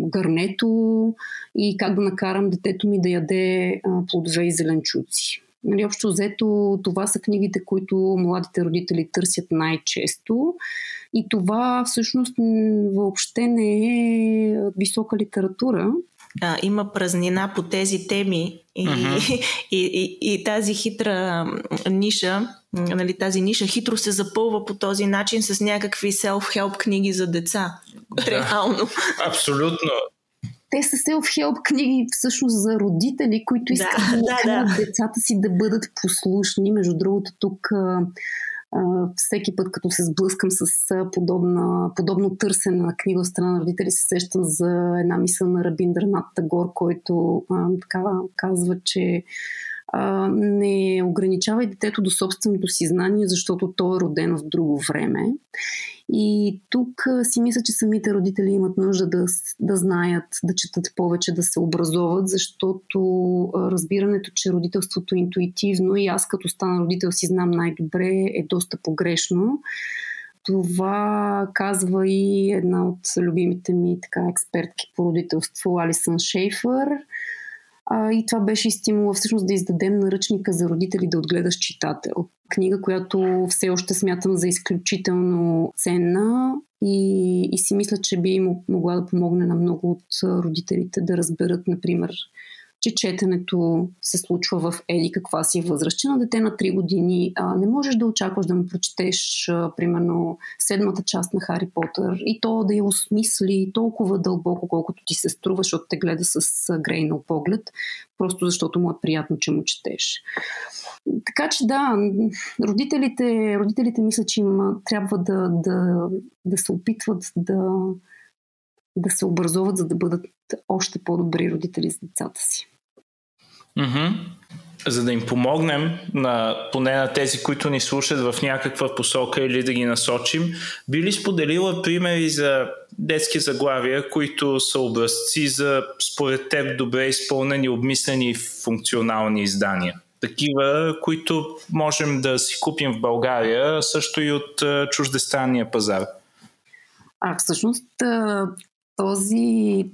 гърнето и как да накарам детето ми да яде плодове и зеленчуци. Нали, общо взето, това са книгите, които младите родители търсят най-често. И това всъщност въобще не е висока литература. А, има празнина по тези теми и, uh-huh. и, и, и тази хитра ниша, нали, тази ниша хитро се запълва по този начин с някакви self-help книги за деца. Да, Реално. Абсолютно те са self-help книги всъщност за родители, които искат да, да, да, децата си да бъдат послушни. Между другото, тук всеки път, като се сблъскам с подобна, подобно търсене на книга от страна на родители, се сещам за една мисъл на Рабин Дърнат Тагор, който а, така казва, че а, не ограничавай детето до собственото си знание, защото то е родено в друго време. И тук си мисля, че самите родители имат нужда да, да знаят, да четат повече, да се образоват, защото разбирането, че родителството е интуитивно и аз като стана родител си знам най-добре е доста погрешно. Това казва и една от любимите ми така, експертки по родителство, Алисън Шейфър. А, и това беше и стимула всъщност да издадем наръчника за родители да отгледаш читател. Книга, която все още смятам за изключително ценна и, и си мисля, че би могла да помогне на много от родителите да разберат, например, че четенето се случва в Ели каква си възраст. Че на дете на 3 години а, не можеш да очакваш да му прочетеш, а, примерно, седмата част на Хари Потър и то да я осмисли толкова дълбоко, колкото ти се струва, защото те гледа с грейнал поглед, просто защото му е приятно, че му четеш. Така че да, родителите, родителите мисля, че им трябва да, да, да се опитват да, да се образуват, за да бъдат още по-добри родители с децата си. Mm-hmm. За да им помогнем, на, поне на тези, които ни слушат в някаква посока или да ги насочим, би ли споделила примери за детски заглавия, които са образци за според теб добре изпълнени, обмислени функционални издания? Такива, които можем да си купим в България, също и от чуждестранния пазар. А всъщност този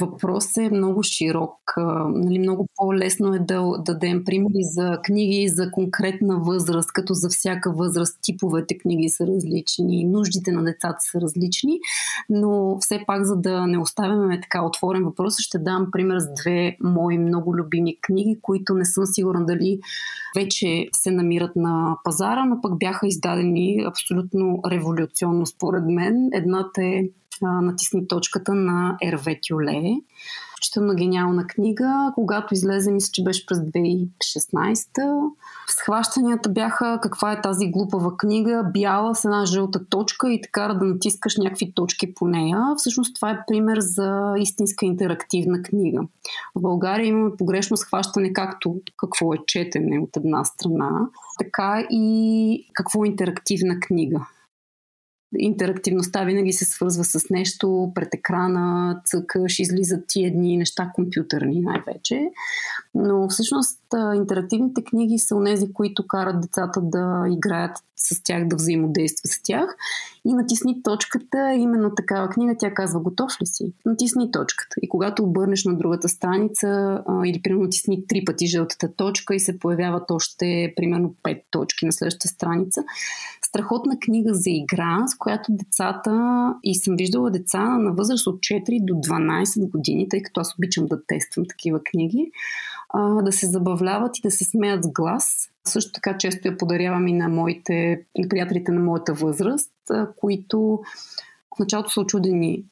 въпрос е много широк. Нали, много по-лесно е да, да дадем примери за книги за конкретна възраст, като за всяка възраст типовете книги са различни, нуждите на децата са различни, но все пак, за да не оставяме така отворен въпрос, ще дам пример с две мои много любими книги, които не съм сигурна дали вече се намират на пазара, но пък бяха издадени абсолютно революционно според мен. Едната е натисни точката на Ерве Тюле. Включително гениална книга. Когато излезе, мисля, че беше през 2016. Схващанията бяха каква е тази глупава книга, бяла с една жълта точка и така да натискаш някакви точки по нея. Всъщност това е пример за истинска интерактивна книга. В България имаме погрешно схващане както какво е четене от една страна, така и какво е интерактивна книга интерактивността винаги се свързва с нещо пред екрана, цъкаш, излизат ти едни неща компютърни най-вече. Но всъщност интерактивните книги са онези, които карат децата да играят с тях, да взаимодейства с тях. И натисни точката, именно такава книга, тя казва, готов ли си? Натисни точката. И когато обърнеш на другата страница, или примерно натисни три пъти жълтата точка и се появяват още примерно пет точки на следващата страница, страхотна книга за игра, с която децата, и съм виждала деца на възраст от 4 до 12 години, тъй като аз обичам да тествам такива книги, да се забавляват и да се смеят с глас. Също така често я подарявам и на моите, на приятелите на моята възраст, които в началото са очудени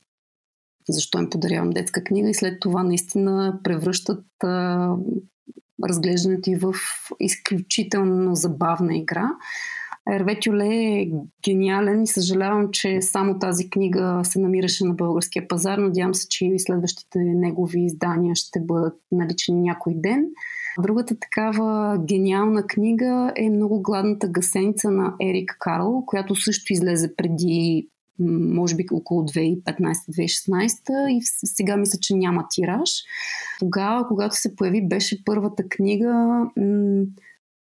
защо им подарявам детска книга и след това наистина превръщат а, разглеждането и в изключително забавна игра. Ерве Тюле е гениален и съжалявам, че само тази книга се намираше на българския пазар. Надявам се, че и следващите негови издания ще бъдат налични някой ден. Другата такава гениална книга е Много гладната гасеница на Ерик Карл, която също излезе преди може би около 2015-2016 и сега мисля, че няма тираж. Тогава, когато се появи, беше първата книга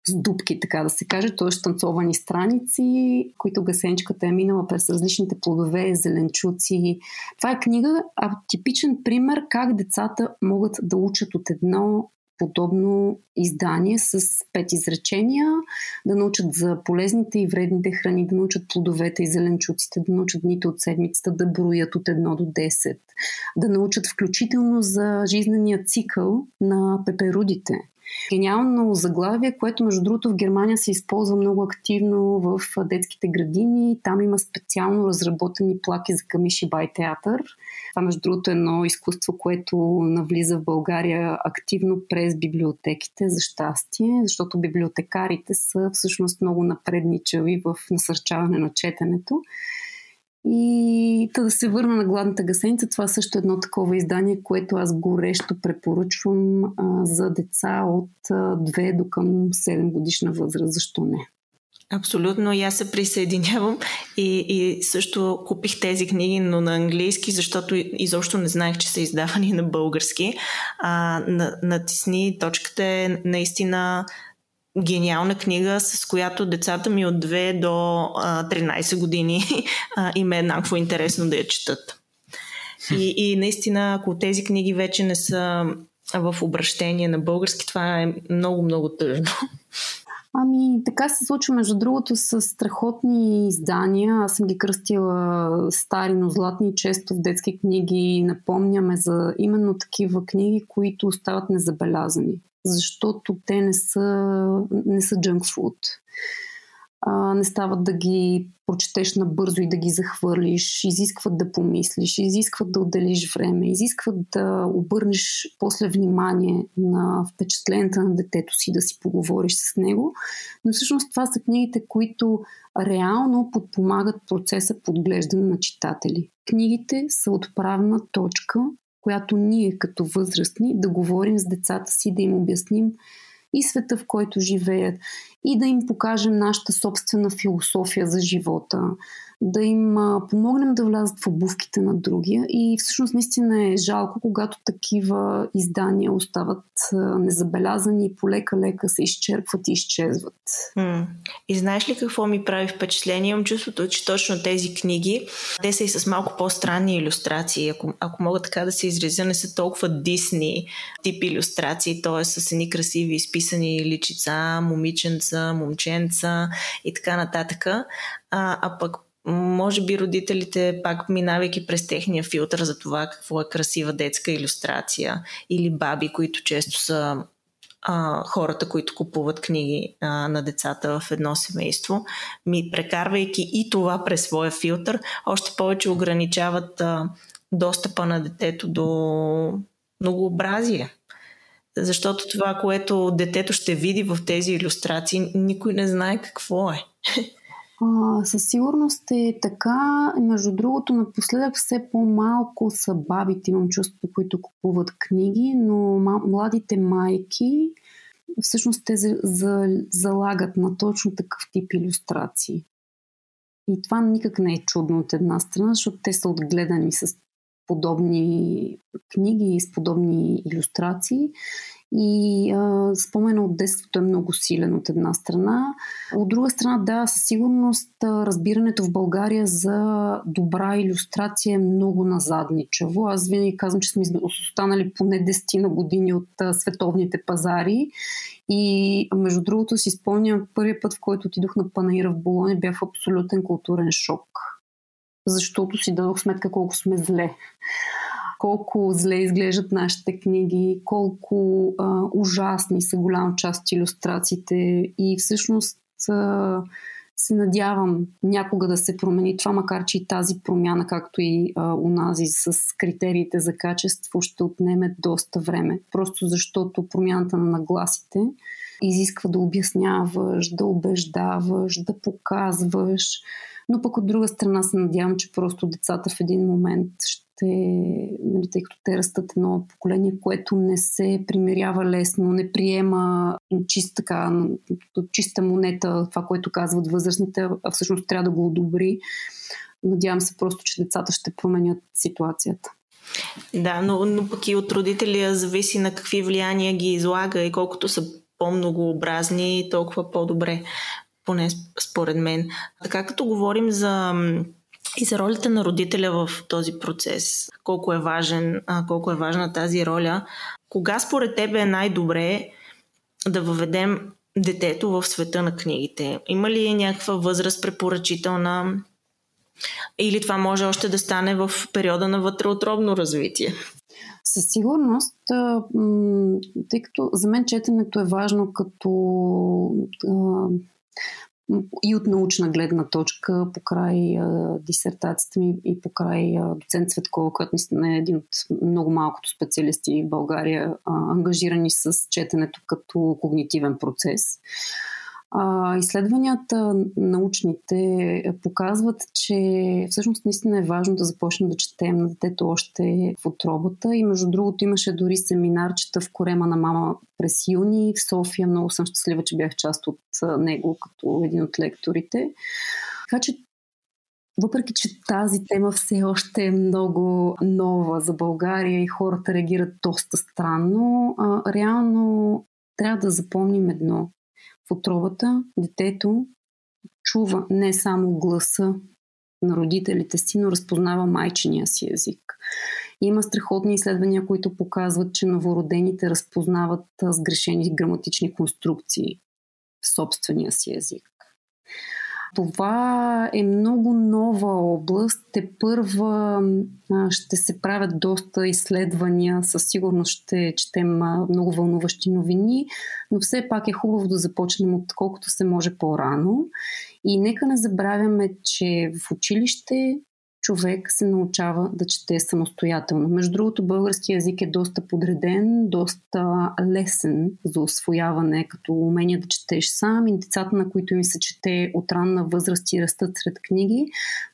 с дубки, така да се каже, т.е. танцовани страници, които гасенчката е минала през различните плодове, зеленчуци. Това е книга, а типичен пример как децата могат да учат от едно подобно издание с пет изречения, да научат за полезните и вредните храни, да научат плодовете и зеленчуците, да научат дните от седмицата, да броят от 1 до 10, да научат включително за жизнения цикъл на пеперудите, Гениално заглавие, което между другото в Германия се използва много активно в детските градини. Там има специално разработени плаки за камиши бай театър. Това между другото е едно изкуство, което навлиза в България активно през библиотеките, за щастие, защото библиотекарите са всъщност много напредничави в насърчаване на четенето. И да се върна на гладната гасеница, това също е едно такова издание, което аз горещо препоръчвам а, за деца от а, 2 до към 7 годишна възраст. Защо не? Абсолютно, и аз се присъединявам и, и също купих тези книги, но на английски, защото изобщо не знаех, че са издавани на български. А, натисни точката е наистина гениална книга, с която децата ми от 2 до а, 13 години а, им е еднакво интересно да я четат. И, и наистина, ако тези книги вече не са в обращение на български, това е много-много тъжно. Ами, така се случва, между другото, с страхотни издания. Аз съм ги кръстила стари, но златни, често в детски книги. Напомняме за именно такива книги, които остават незабелязани защото те не са, не са junk food. А, не стават да ги прочетеш набързо и да ги захвърлиш, изискват да помислиш, изискват да отделиш време, изискват да обърнеш после внимание на впечатленията на детето си, да си поговориш с него. Но всъщност това са книгите, които реално подпомагат процеса подглеждане на читатели. Книгите са отправна точка която ние като възрастни да говорим с децата си, да им обясним и света, в който живеят, и да им покажем нашата собствена философия за живота, да им помогнем да влязат в обувките на другия. И всъщност наистина е жалко, когато такива издания остават незабелязани и полека-лека се изчерпват и изчезват. Mm. И знаеш ли какво ми прави впечатление? Имам чувството, че точно тези книги, те са и с малко по-странни иллюстрации. Ако, ако мога така да се изразя, не са толкова Дисни тип иллюстрации, т.е. с едни красиви изписани личица, момиченца, момченца и така нататък. А, а пък може би родителите, пак минавайки през техния филтър за това какво е красива детска иллюстрация, или баби, които често са а, хората, които купуват книги а, на децата в едно семейство, ми прекарвайки и това през своя филтър, още повече ограничават а, достъпа на детето до многообразие. Защото това, което детето ще види в тези иллюстрации, никой не знае какво е. А, със сигурност е така. Между другото, напоследък все по-малко са бабите, имам чувство, които купуват книги, но младите майки всъщност те за, за, залагат на точно такъв тип иллюстрации. И това никак не е чудно от една страна, защото те са отгледани с подобни книги и с подобни иллюстрации. И а, спомена от детството е много силен от една страна. От друга страна, да, със сигурност разбирането в България за добра иллюстрация е много назадничаво. Аз винаги казвам, че сме останали поне 10 на години от а, световните пазари. И между другото си спомням първият път, в който отидох на Панаира в Болония, бях в абсолютен културен шок. Защото си дадох сметка колко сме зле колко зле изглеждат нашите книги, колко а, ужасни са голяма част от иллюстрациите и всъщност а, се надявам някога да се промени това, макар че и тази промяна, както и а, унази с критериите за качество, ще отнеме доста време. Просто защото промяната на нагласите изисква да обясняваш, да убеждаваш, да показваш. Но пък от друга страна се надявам, че просто децата в един момент ще те, нали, тъй като те растат едно поколение, което не се примирява лесно, не приема чист, така, чиста монета това, което казват възрастните, а всъщност трябва да го одобри. Надявам се просто, че децата ще променят ситуацията. Да, но, но пък и от родителя зависи на какви влияния ги излага и колкото са по-многообразни, толкова по-добре, поне според мен. Така като говорим за и за ролята на родителя в този процес. Колко е важен, колко е важна тази роля. Кога според тебе е най-добре да въведем детето в света на книгите? Има ли някаква възраст препоръчителна? Или това може още да стане в периода на вътреотробно развитие? Със сигурност, тъй като за мен четенето е важно като и от научна гледна точка, по край дисертацията ми и по край доцент Цветкова, наистина е един от много малкото специалисти в България, а, ангажирани с четенето като когнитивен процес. А, изследванията научните показват, че всъщност наистина е важно да започнем да четем на детето още в отробата. И между другото имаше дори семинарчета в корема на мама през юни в София. Много съм щастлива, че бях част от него като един от лекторите. Така че въпреки, че тази тема все още е много нова за България и хората реагират доста странно, а, реално трябва да запомним едно в отровата детето чува не само гласа на родителите си, но разпознава майчиния си език. Има страхотни изследвания, които показват, че новородените разпознават сгрешени граматични конструкции в собствения си език. Това е много нова област. Те първа ще се правят доста изследвания. Със сигурност ще четем много вълнуващи новини, но все пак е хубаво да започнем от колкото се може по-рано. И нека не забравяме, че в училище човек се научава да чете самостоятелно. Между другото, български язик е доста подреден, доста лесен за освояване, като умение да четеш сам и децата, на които им се чете от ранна възраст и растат сред книги,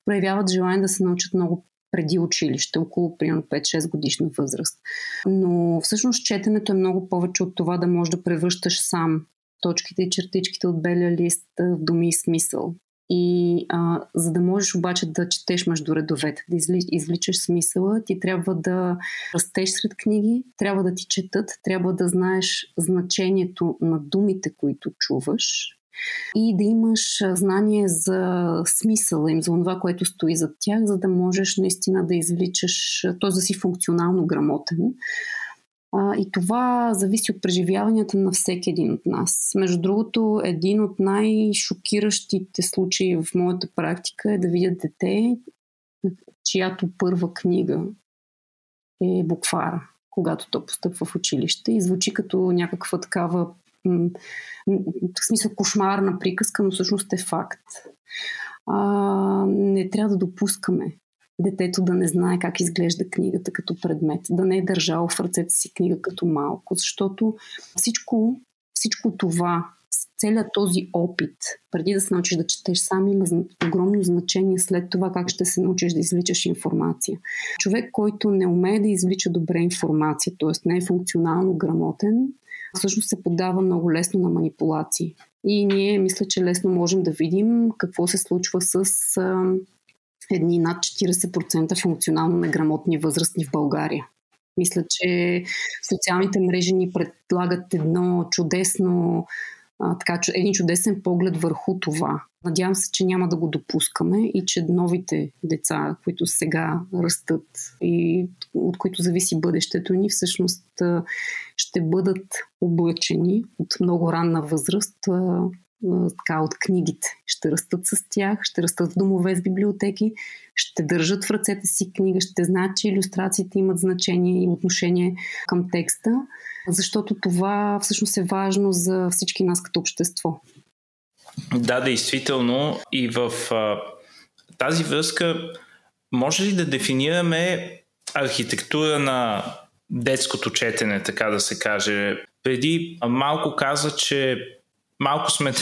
проявяват желание да се научат много преди училище, около примерно 5-6 годишна възраст. Но всъщност четенето е много повече от това да можеш да превръщаш сам точките и чертичките от белия лист в думи и смисъл. И а, за да можеш обаче да четеш между редовете, да изли, извличаш смисъла, ти трябва да растеш сред книги, трябва да ти четат, трябва да знаеш значението на думите, които чуваш и да имаш знание за смисъла им, за това, което стои зад тях, за да можеш наистина да извличаш, т.е. да си функционално грамотен. А, и това зависи от преживяванията на всеки един от нас. Между другото, един от най-шокиращите случаи в моята практика е да видя дете, чиято първа книга е буквара, когато то постъпва в училище и звучи като някаква такава в смисъл кошмарна приказка, но всъщност е факт. А, не трябва да допускаме детето да не знае как изглежда книгата като предмет, да не е държало в ръцете си книга като малко, защото всичко, всичко това, целият този опит, преди да се научиш да четеш сам, има огромно значение след това как ще се научиш да извличаш информация. Човек, който не умее да извлича добре информация, т.е. не е функционално грамотен, всъщност се подава много лесно на манипулации. И ние мисля, че лесно можем да видим какво се случва с едни над 40% функционално неграмотни възрастни в България. Мисля, че социалните мрежи ни предлагат едно чудесно, а, така, един чудесен поглед върху това. Надявам се, че няма да го допускаме и че новите деца, които сега растат и от които зависи бъдещето ни, всъщност ще бъдат облъчени от много ранна възраст така, от книгите. Ще растат с тях, ще растат в домове с библиотеки, ще държат в ръцете си книга, ще знаят, че иллюстрациите имат значение и отношение към текста, защото това всъщност е важно за всички нас като общество. Да, действително. И в а, тази връзка може ли да дефинираме архитектура на детското четене, така да се каже? Преди малко каза, че малко сме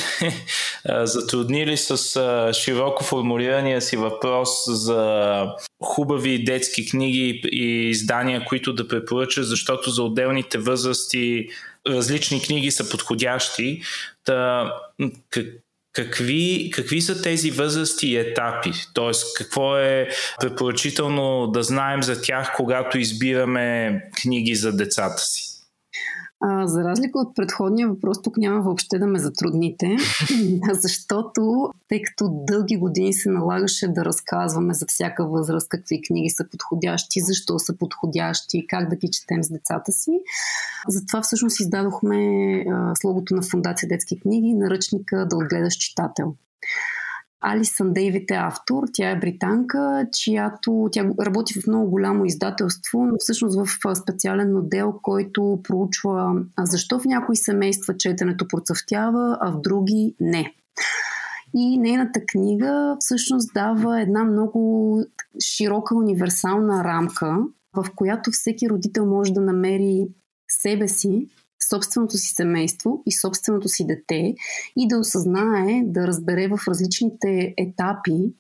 затруднили с широко формулирания си въпрос за хубави детски книги и издания, които да препоръча, защото за отделните възрасти различни книги са подходящи. Та, какви, какви са тези възрасти и етапи? Тоест, какво е препоръчително да знаем за тях, когато избираме книги за децата си? А, за разлика от предходния въпрос, тук няма въобще да ме затрудните, защото тъй като дълги години се налагаше да разказваме за всяка възраст какви книги са подходящи, защо са подходящи, как да ги четем с децата си. Затова всъщност издадохме а, слогото на Фундация Детски книги, наръчника да отгледаш читател. Алисън Дейвид е автор. Тя е британка, чиято тя работи в много голямо издателство, но всъщност в специален отдел, който проучва защо в някои семейства четенето процъфтява, а в други не. И нейната книга всъщност дава една много широка универсална рамка, в която всеки родител може да намери себе си собственото си семейство и собственото си дете и да осъзнае, да разбере в различните етапи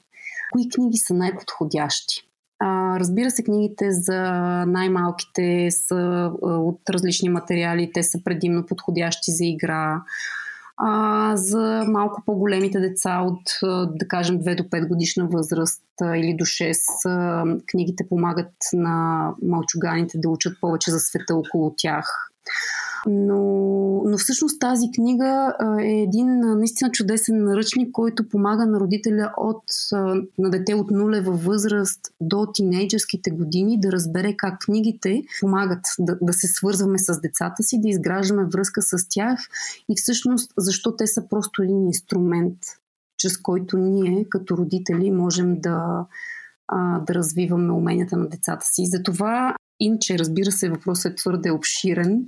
кои книги са най-подходящи. А, разбира се, книгите за най-малките са а, от различни материали, те са предимно подходящи за игра. А, за малко по-големите деца от, да кажем, 2 до 5 годишна възраст или до 6, книгите помагат на малчуганите да учат повече за света около тях. Но, но всъщност тази книга е един наистина чудесен наръчник, който помага на родителя от, на дете от нулева възраст до тинейджерските години да разбере как книгите помагат да, да се свързваме с децата си, да изграждаме връзка с тях и всъщност защо те са просто един инструмент, чрез който ние като родители можем да, да развиваме уменията на децата си. Затова Иначе, разбира се, въпросът е твърде обширен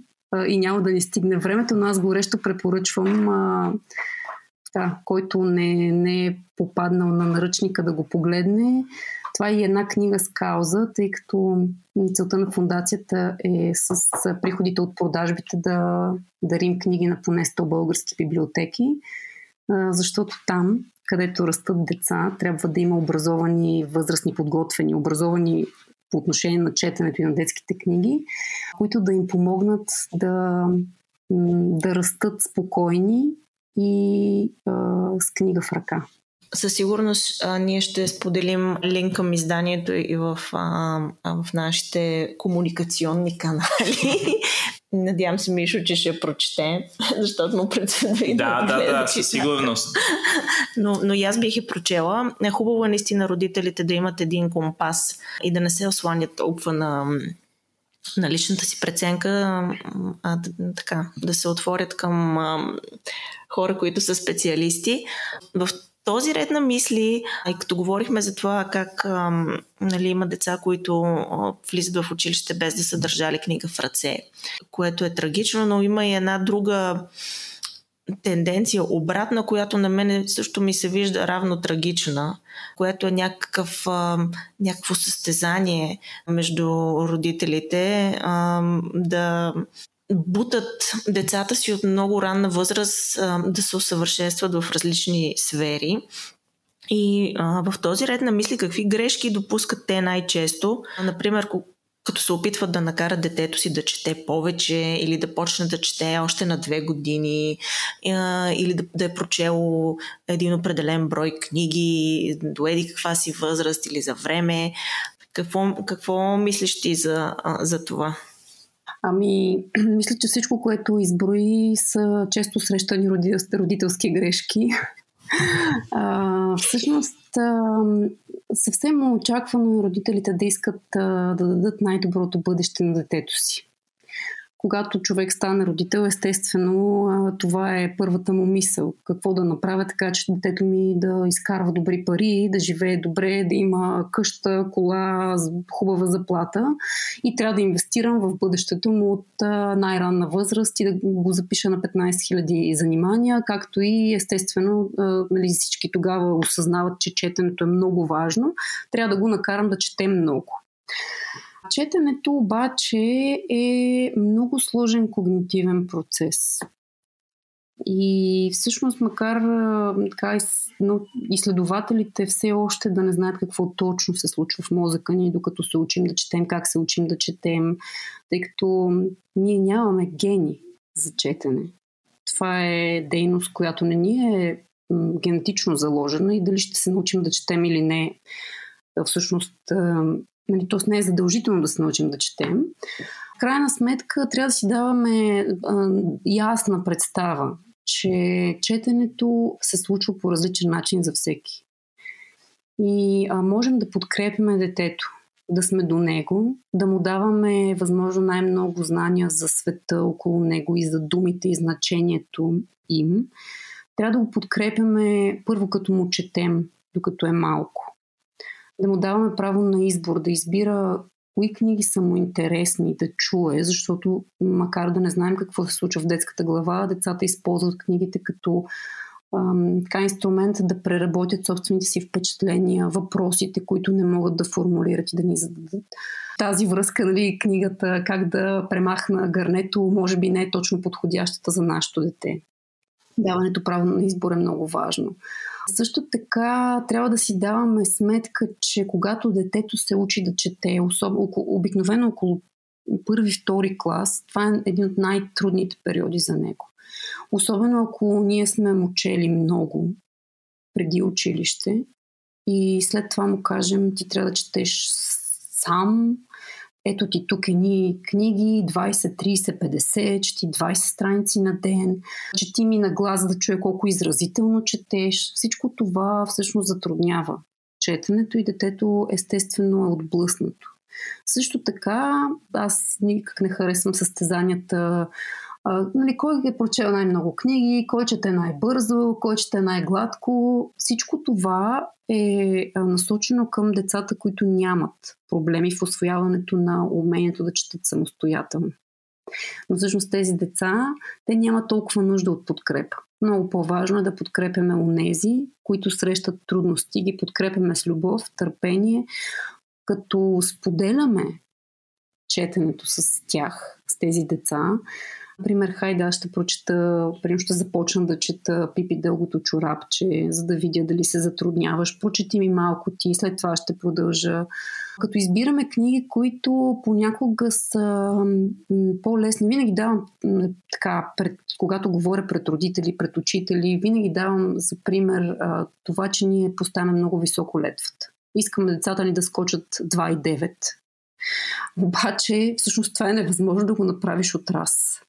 и няма да ни стигне времето, но аз горещо препоръчвам а, да, който не, не е попаднал на наръчника да го погледне. Това е една книга с кауза, тъй като целта на фундацията е с приходите от продажбите да дарим книги на поне 100 български библиотеки, защото там, където растат деца, трябва да има образовани възрастни подготвени, образовани по отношение на четенето и на детските книги, които да им помогнат да, да растат спокойни и а, с книга в ръка. Със сигурност а, ние ще споделим линк към изданието и в, а, а, в нашите комуникационни канали. Надявам се, Мишо, че ще прочете, защото му предстои да, да, да, да, със сигурност. но, но и аз бих и прочела. Е хубаво е наистина родителите да имат един компас и да не се осланят толкова на, на личната си преценка, а така, да се отворят към а, хора, които са специалисти. В този ред на мисли, и като говорихме за това как ам, нали, има деца, които а, влизат в училище без да са държали книга в ръце, което е трагично, но има и една друга тенденция, обратна, която на мен също ми се вижда равно трагична, което е някакъв, а, някакво състезание между родителите а, да бутат децата си от много ранна възраст а, да се усъвършенстват в различни сфери. И а, в този ред на мисли какви грешки допускат те най-често. Например, като се опитват да накарат детето си да чете повече или да почне да чете още на две години или да, да е прочело един определен брой книги, доеди каква си възраст или за време. Какво, какво мислиш ти за, за това? Ами, мисля, че всичко, което изброи, са често срещани родителски грешки. А, всъщност, съвсем очаквано е родителите да искат да дадат най-доброто бъдеще на детето си когато човек стане родител, естествено, това е първата му мисъл. Какво да направя така, че детето ми да изкарва добри пари, да живее добре, да има къща, кола, хубава заплата и трябва да инвестирам в бъдещето му от най-ранна възраст и да го запиша на 15 000 занимания, както и естествено нали, всички тогава осъзнават, че четенето е много важно. Трябва да го накарам да чете много. Четенето обаче е много сложен когнитивен процес. И всъщност, макар така, изследователите все още да не знаят какво точно се случва в мозъка ни, докато се учим да четем, как се учим да четем, тъй като ние нямаме гени за четене. Това е дейност, която не ни е генетично заложена и дали ще се научим да четем или не, всъщност Нали, Тоест не е задължително да се научим да четем. В крайна сметка трябва да си даваме а, ясна представа, че четенето се случва по различен начин за всеки. И а, можем да подкрепиме детето, да сме до него, да му даваме възможно най-много знания за света около него и за думите и значението им, трябва да го подкрепяме първо като му четем, докато е малко. Да му даваме право на избор, да избира кои книги са му интересни да чуе, защото макар да не знаем какво се случва в детската глава, децата използват книгите като така инструмент да преработят собствените си впечатления, въпросите, които не могат да формулират и да ни зададат. Тази връзка, нали, книгата Как да премахна гърнето, може би не е точно подходящата за нашето дете. Даването право на избор е много важно. Също така трябва да си даваме сметка, че когато детето се учи да чете, особено, обикновено около първи, втори клас, това е един от най-трудните периоди за него. Особено ако ние сме му чели много преди училище и след това му кажем, ти трябва да четеш сам, ето ти тук едни книги, 20, 30, 50, чети 20 страници на ден, чети ми на глас да чуя колко изразително четеш. Всичко това всъщност затруднява четенето и детето естествено е отблъснато. Също така, аз никак не харесвам състезанията нали, кой е прочел най-много книги, кой чете най-бързо, кой чете най-гладко. Всичко това е насочено към децата, които нямат проблеми в освояването на умението да четат самостоятелно. Но всъщност тези деца, те нямат толкова нужда от подкрепа. Много по-важно е да подкрепяме онези, които срещат трудности, ги подкрепяме с любов, търпение, като споделяме четенето с тях, с тези деца, Например, хайде, аз ще прочета, примерно ще започна да чета Пипи дългото чорапче, за да видя дали се затрудняваш. Прочети ми малко ти, след това ще продължа. Като избираме книги, които понякога са по-лесни, винаги давам така, пред, когато говоря пред родители, пред учители, винаги давам за пример това, че ние поставяме много високо летвата. Искаме децата ни да скочат 2,9. Обаче, всъщност това е невъзможно да го направиш от раз.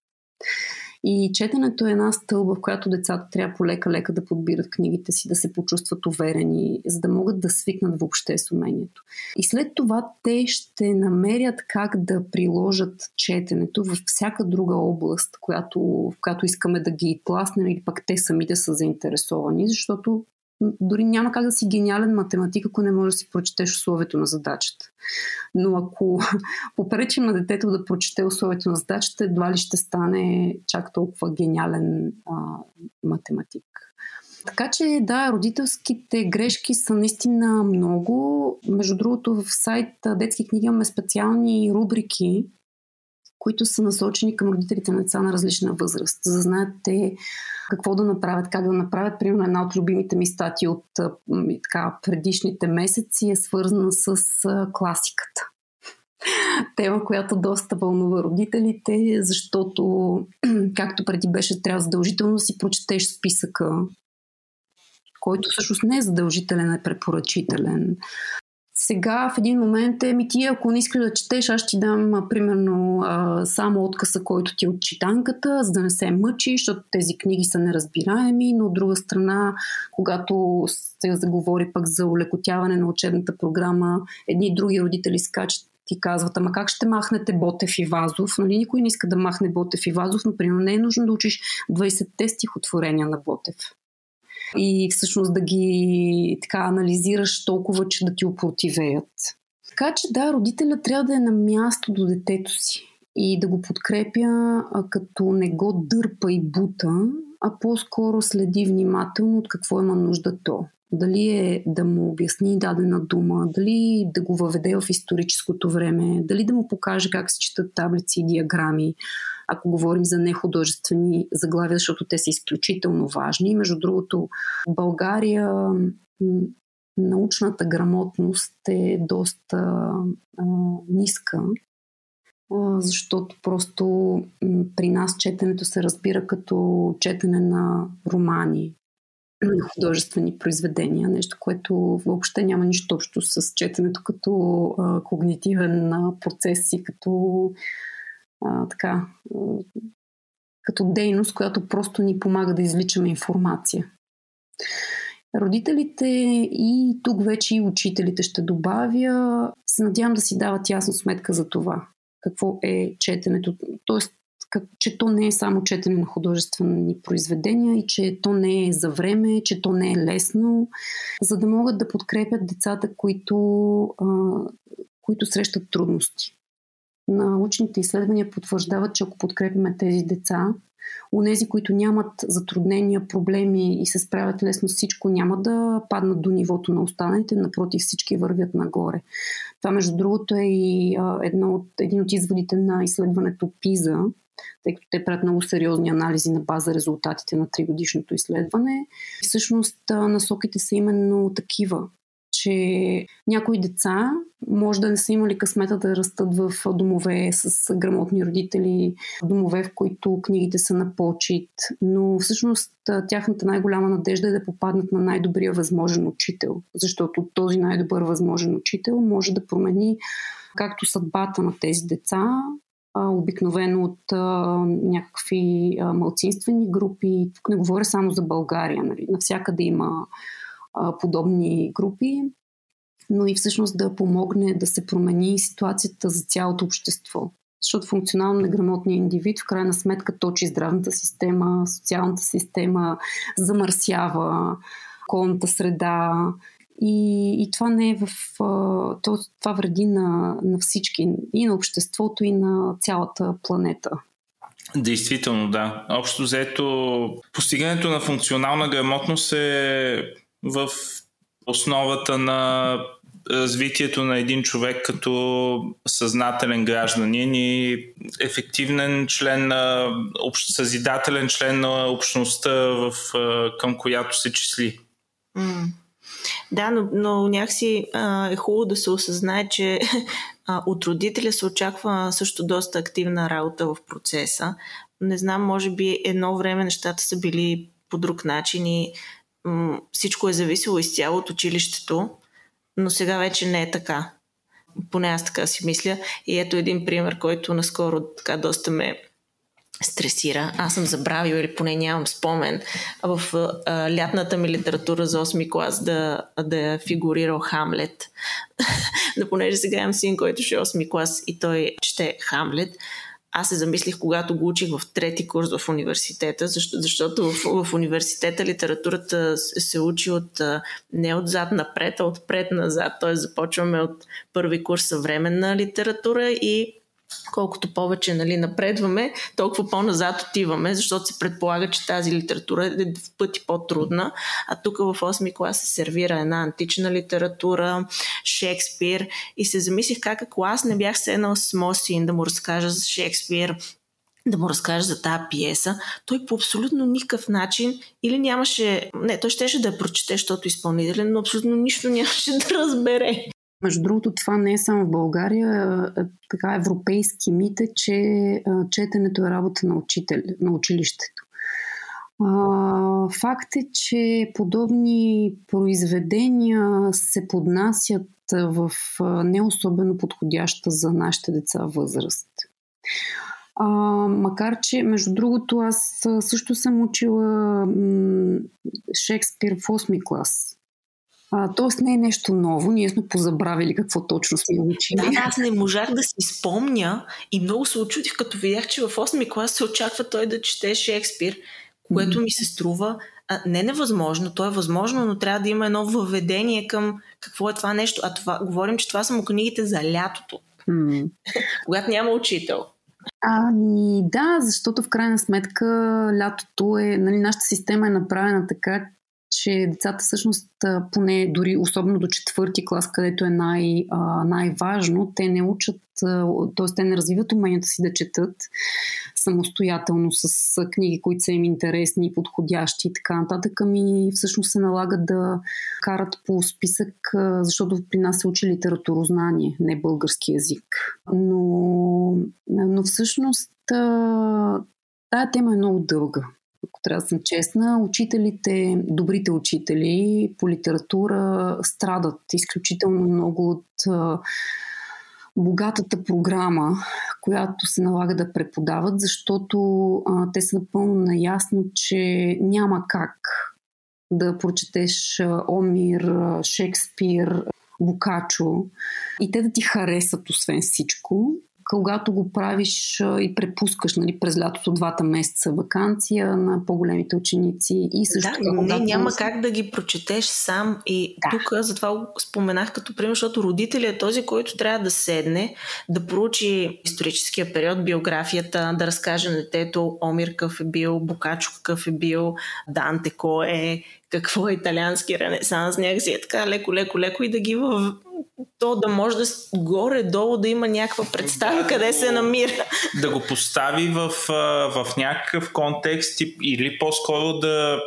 И четенето е една стълба, в която децата трябва полека-лека да подбират книгите си, да се почувстват уверени, за да могат да свикнат въобще с умението. И след това те ще намерят как да приложат четенето във всяка друга област, която, в която искаме да ги тласнем или пък те самите са заинтересовани, защото дори няма как да си гениален математик, ако не можеш да си прочетеш условието на задачата. Но ако попречим на детето да прочете условието на задачата, едва ли ще стане чак толкова гениален а, математик. Така че да, родителските грешки са наистина много. Между другото, в сайта Детски книги имаме специални рубрики, които са насочени към родителите на деца на различна възраст, за да знаят те какво да направят, как да направят. Примерно една от любимите ми статии от така, предишните месеци е свързана с класиката. Тема, която доста вълнува родителите, защото, както преди беше, трябва задължително да си прочетеш списъка който всъщност не е задължителен, е препоръчителен сега в един момент е, ми ти ако не искаш да четеш, аз ти дам примерно само откъса, който ти е от читанката, за да не се мъчиш, защото тези книги са неразбираеми, но от друга страна, когато се заговори пък за улекотяване на учебната програма, едни и други родители скачат ти казват, ама как ще махнете Ботев и Вазов? Нали, никой не иска да махне Ботев и Вазов, но примерно не е нужно да учиш 20-те стихотворения на Ботев и всъщност да ги така анализираш толкова, че да ти опротивеят. Така че да, родителя трябва да е на място до детето си и да го подкрепя, а като не го дърпа и бута, а по-скоро следи внимателно от какво има нужда то. Дали е да му обясни дадена дума, дали да го въведе в историческото време, дали да му покаже как се четат таблици и диаграми, ако говорим за нехудожествени заглавия, защото те са изключително важни. Между другото, България научната грамотност е доста а, ниска, а, защото просто м, при нас четенето се разбира като четене на романи, на художествени произведения, нещо, което въобще няма нищо общо с четенето като а, когнитивен процес и като а, така, като дейност, която просто ни помага да извличаме информация. Родителите и тук вече и учителите ще добавя, се надявам да си дават ясна сметка за това. Какво е четенето, т.е. как, че то не е само четене на художествени произведения и че то не е за време, че то не е лесно, за да могат да подкрепят децата, които, а, които срещат трудности. Научните изследвания потвърждават, че ако подкрепяме тези деца, Онези, които нямат затруднения, проблеми и се справят лесно с всичко, няма да паднат до нивото на останалите, напротив всички вървят нагоре. Това, между другото, е и едно от, един от изводите на изследването ПИЗА, тъй като те правят много сериозни анализи на база резултатите на тригодишното изследване. Всъщност насоките са именно такива че някои деца може да не са имали късмета да растат в домове с грамотни родители, домове, в които книгите са на почет, но всъщност тяхната най-голяма надежда е да попаднат на най-добрия възможен учител, защото този най-добър възможен учител може да промени както съдбата на тези деца, обикновено от а, някакви а, малцинствени групи. Тук не говоря само за България, нали? навсякъде има а, подобни групи, но и всъщност да помогне да се промени ситуацията за цялото общество. Защото функционално неграмотният индивид в крайна сметка точи здравната система, социалната система, замърсява околната среда. И, и това не е в. То, това вреди на, на всички, и на обществото, и на цялата планета. Действително, да. Общо взето, постигането на функционална грамотност е в основата на развитието на един човек като съзнателен гражданин и ефективен член на, съзидателен член на общността, в, към която се числи. Mm. Да, но, но някакси а, е хубаво да се осъзнае, че а, от родителя се очаква също доста активна работа в процеса. Не знам, може би едно време нещата са били по друг начин и всичко е зависело изцяло от училището, но сега вече не е така. Поне аз така си мисля. И ето един пример, който наскоро така доста ме стресира. Аз съм забравила или поне нямам спомен в а, лятната ми литература за 8 клас да, да е фигурирал Хамлет. Но понеже сега имам син, който ще е 8 клас и той чете Хамлет, аз се замислих, когато го учих в трети курс в университета, защо, защото в, в университета литературата се учи от, не отзад напред, а отпред назад. Т.е. започваме от първи курс съвременна литература и колкото повече нали, напредваме, толкова по-назад отиваме, защото се предполага, че тази литература е в пъти по-трудна. А тук в 8 клас се сервира една антична литература, Шекспир и се замислих как ако аз не бях седнал с моят син да му разкажа за Шекспир, да му разкаже за тази пиеса, той по абсолютно никакъв начин или нямаше... Не, той щеше да я прочете, защото е изпълнителен, но абсолютно нищо нямаше да разбере. Между другото, това не е само в България, така европейски мит е, че четенето е работа на учител, на училището. Факт е, че подобни произведения се поднасят в не особено подходяща за нашите деца възраст. А, макар, че, между другото, аз също съм учила м- Шекспир в 8 клас. А, тоест не е нещо ново, ние сме позабравили какво точно сме учили. Да, аз не можах да си спомня и много се очудих, като видях, че в 8 клас се очаква той да чете Шекспир, което mm-hmm. ми се струва а, не невъзможно, то е възможно, но трябва да има едно въведение към какво е това нещо. А това, говорим, че това са му книгите за лятото, mm-hmm. когато няма учител. Ами да, защото в крайна сметка лятото е, нали, нашата система е направена така, че децата всъщност, поне дори особено до четвърти клас, където е най, най-важно, те не учат, т.е. те не развиват уменията си да четат самостоятелно с книги, които са им интересни подходящи и така нататък, ами всъщност се налага да карат по списък, защото при нас се учи литературознание, не български язик. Но, но всъщност тая тема е много дълга ако трябва да съм честна, учителите, добрите учители по литература страдат изключително много от богатата програма, която се налага да преподават, защото а, те са напълно наясно, че няма как да прочетеш Омир, Шекспир, Букачо и те да ти харесат освен всичко, когато го правиш и препускаш нали, през лятото двата месеца вакансия на по-големите ученици и също да, не, няма как да ги прочетеш сам и да. тук затова го споменах като пример, защото родителят е този, който трябва да седне, да проучи историческия период, биографията, да разкаже на детето Омир какъв е бил, Бокачо какъв е бил, Данте кой е, какво е италиански ренесанс, някакси е така леко, леко, леко и да ги в то да може да горе-долу да има някаква представа да, къде се намира. Да го постави в, в някакъв контекст или по-скоро да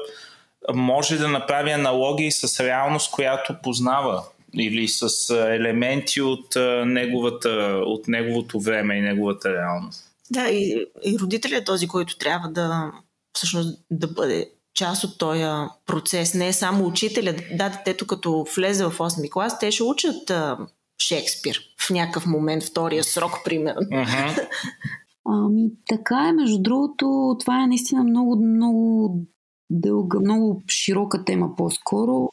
може да направи аналогии с реалност, която познава или с елементи от, неговата, от неговото време и неговата реалност. Да, и, и родителят е този, който трябва да всъщност да бъде част от този процес. Не е само учителя. Да, детето като влезе в 8 клас, те ще учат а, Шекспир в някакъв момент, втория срок, примерно. Uh-huh. Ами, така е. Между другото, това е наистина много, много дълга, много широка тема по-скоро.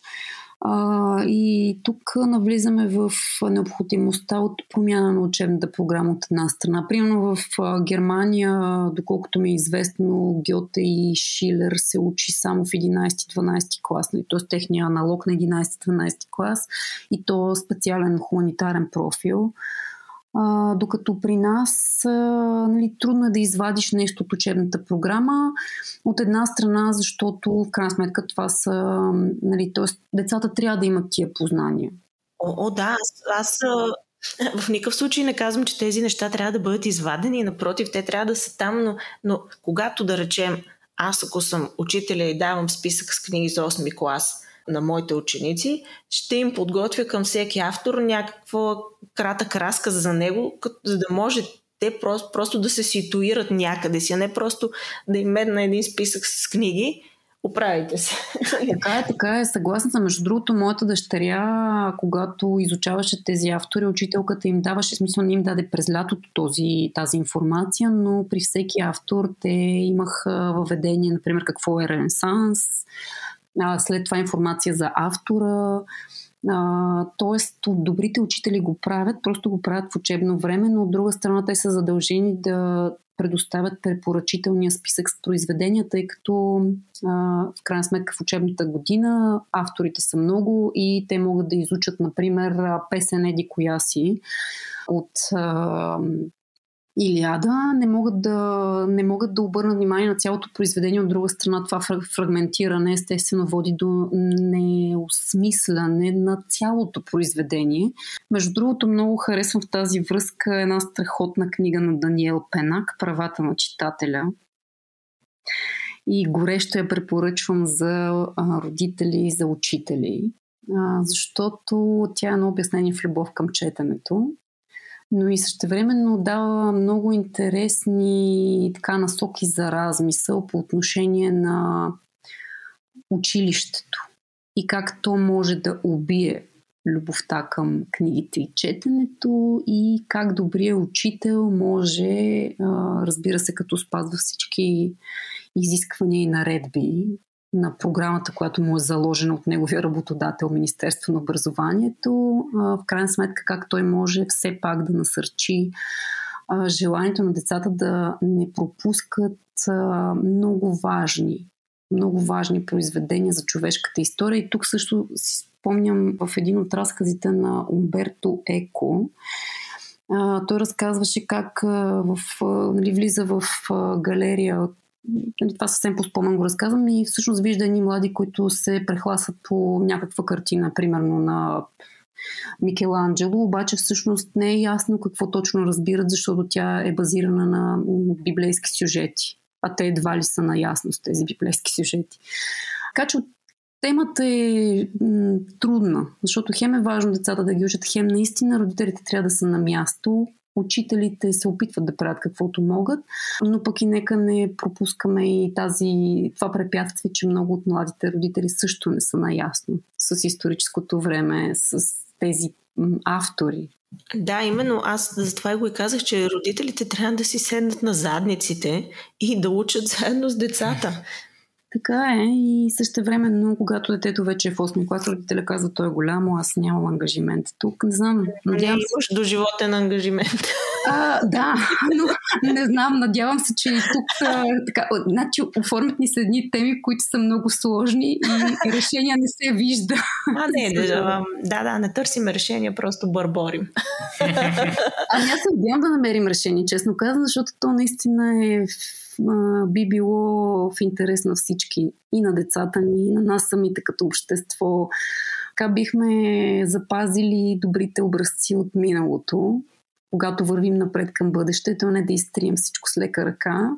А, и тук навлизаме в необходимостта от промяна на учебната програма от една страна. Примерно в Германия, доколкото ми е известно, Гьоте и Шилер се учи само в 11-12 клас, т.е. техния аналог на 11-12 клас и то специален хуманитарен профил. А, докато при нас а, нали, трудно е да извадиш нещо от учебната програма. От една страна, защото в крайна сметка това са. Нали, т.е. децата трябва да имат тия познания. О, о да, аз, аз в никакъв случай не казвам, че тези неща трябва да бъдат извадени. Напротив, те трябва да са там, но, но когато да речем, аз ако съм учителя и давам списък с книги за 8 клас, на моите ученици, ще им подготвя към всеки автор някаква кратък разказ за него, за да може те просто, просто да се ситуират някъде си, а не просто да им медна един списък с книги, оправите се. Така е, така е. Съгласна съм. Между другото, моята дъщеря, когато изучаваше тези автори, учителката им даваше, смисъл не им даде през лятото този, тази информация, но при всеки автор те имаха въведение, например, какво е Ренесанс, а, след това информация за автора. А, тоест, добрите учители го правят, просто го правят в учебно време, но от друга страна те са задължени да предоставят препоръчителния списък с произведения, тъй като а, в крайна сметка в учебната година авторите са много и те могат да изучат, например, песен Еди коя от Илиада не могат, да, не могат да обърнат внимание на цялото произведение. От друга страна, това фрагментиране естествено води до неосмисляне на цялото произведение. Между другото, много харесвам в тази връзка една страхотна книга на Даниел Пенак «Правата на читателя». И горещо я препоръчвам за родители и за учители, защото тя е едно обяснение в любов към четенето но и същевременно дава много интересни така насоки за размисъл по отношение на училището и как то може да убие любовта към книгите и четенето и как добрият учител може, разбира се, като спазва всички изисквания и наредби, на програмата, която му е заложена от неговия работодател, Министерство на образованието, в крайна сметка как той може все пак да насърчи желанието на децата да не пропускат много важни, много важни произведения за човешката история. И тук също си спомням в един от разказите на Умберто Еко, той разказваше как в, нали, влиза в галерия това съвсем по спомен го разказвам. И всъщност вижда едни млади, които се прехласват по някаква картина, примерно на Микеланджело, обаче всъщност не е ясно какво точно разбират, защото тя е базирана на библейски сюжети, а те едва ли са наясно с тези библейски сюжети. Така че темата е м- трудна, защото хем е важно децата да ги учат, хем наистина родителите трябва да са на място, Учителите се опитват да правят каквото могат, но пък и нека не пропускаме и тази, това препятствие, че много от младите родители също не са наясно с историческото време, с тези автори. Да, именно аз затова го и казах, че родителите трябва да си седнат на задниците и да учат заедно с децата. Така е и също време, когато детето вече е в 8 клас, родителя казва, той е голямо, аз нямам ангажимент тук. Не знам, надявам се. имаш до животен ангажимент. А, да, но не знам, надявам се, че и тук а, така, значи оформят ни се едни теми, които са много сложни и решения не се вижда. А, не, да, да, да, не търсим решения, просто бърборим. Ами аз се надявам да намерим решение, честно казвам, защото то наистина е би било в интерес на всички. И на децата ни, и на нас самите като общество. Така бихме запазили добрите образци от миналото, когато вървим напред към бъдещето, не да изтрием всичко с лека ръка.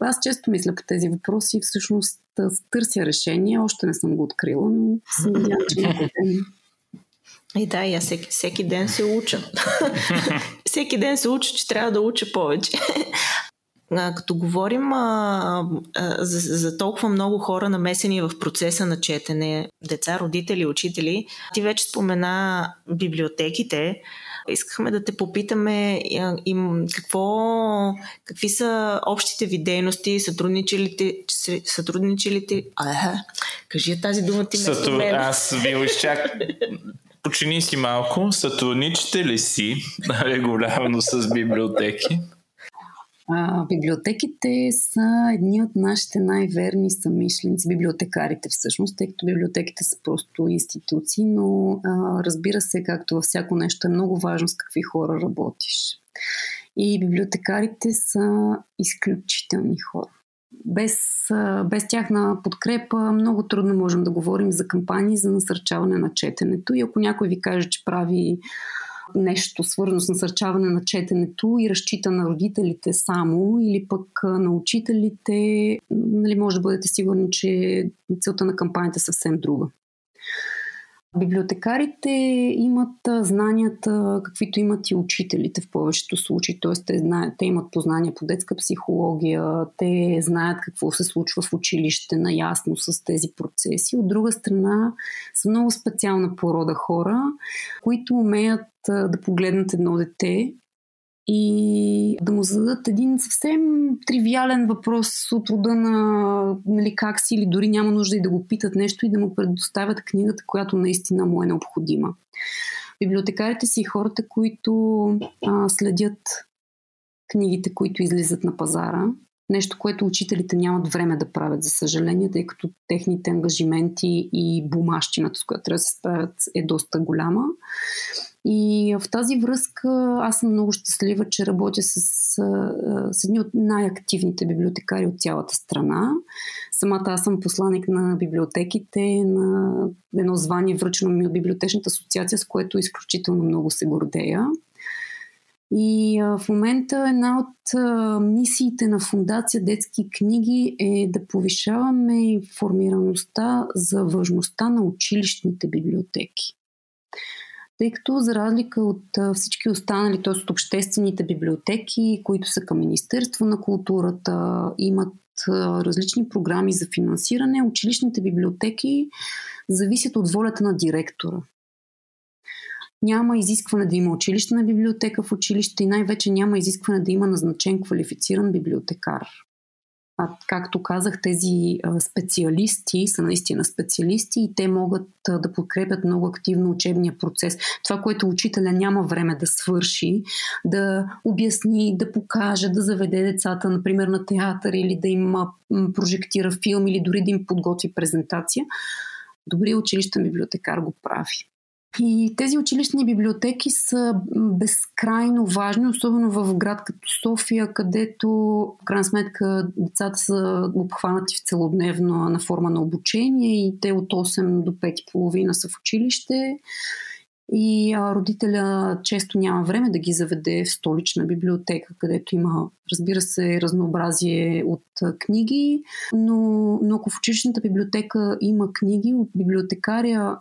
Аз често мисля по тези въпроси и всъщност търся решение. Още не съм го открила, но съм надявам, че и да, и всеки, всеки ден се уча. всеки ден се уча, че трябва да уча повече. Като говорим а, а, за, за толкова много хора намесени в процеса на четене, деца, родители, учители, ти вече спомена библиотеките. Искахме да те попитаме им какво, какви са общите ви дейности, сътрудничилите, сътрудничилите, а, кажи тази дума ти Сътру... Аз ви изчак... Почини си малко. Сътрудничите ли си регулярно с библиотеки? А, библиотеките са едни от нашите най-верни самишленици, библиотекарите всъщност, тъй като библиотеките са просто институции, но а, разбира се, както във всяко нещо е много важно с какви хора работиш. И библиотекарите са изключителни хора. Без, без тяхна подкрепа много трудно можем да говорим за кампании за насърчаване на четенето. И ако някой ви каже, че прави нещо свързано с насърчаване на четенето и разчита на родителите само или пък на учителите, нали, може да бъдете сигурни, че целта на кампанията е съвсем друга. Библиотекарите имат знанията, каквито имат и учителите в повечето случаи. Т.е. Те, знаят, те имат познания по детска психология, те знаят какво се случва в училище, наясно с тези процеси. От друга страна, са много специална порода хора, които умеят да погледнат едно дете и да му зададат един съвсем тривиален въпрос от рода на нали, как си или дори няма нужда и да го питат нещо и да му предоставят книгата, която наистина му е необходима. Библиотекарите си хората, които а, следят книгите, които излизат на пазара. Нещо, което учителите нямат време да правят, за съжаление, тъй като техните ангажименти и бумащината, с която трябва да се справят, е доста голяма. И в тази връзка аз съм много щастлива, че работя с, с едни от най-активните библиотекари от цялата страна. Самата аз съм посланник на библиотеките, на едно звание връчено ми от Библиотечната асоциация, с което изключително много се гордея. И в момента една от а, мисиите на Фундация Детски книги е да повишаваме информираността за важността на училищните библиотеки тъй като за разлика от всички останали, т.е. от обществените библиотеки, които са към Министерство на културата, имат различни програми за финансиране, училищните библиотеки зависят от волята на директора. Няма изискване да има училищна библиотека в училище и най-вече няма изискване да има назначен квалифициран библиотекар. А, както казах, тези специалисти са наистина специалисти и те могат да подкрепят много активно учебния процес. Това, което учителя няма време да свърши, да обясни, да покаже, да заведе децата, например, на театър или да им прожектира филм или дори да им подготви презентация, добрият училищен библиотекар го прави. И тези училищни библиотеки са безкрайно важни, особено в град като София, където в крайна сметка децата са обхванати в целодневна форма на обучение и те от 8 до 5.30 са в училище. И родителя често няма време да ги заведе в столична библиотека, където има, разбира се, разнообразие от книги, но, но ако в училищната библиотека има книги, от библиотекаря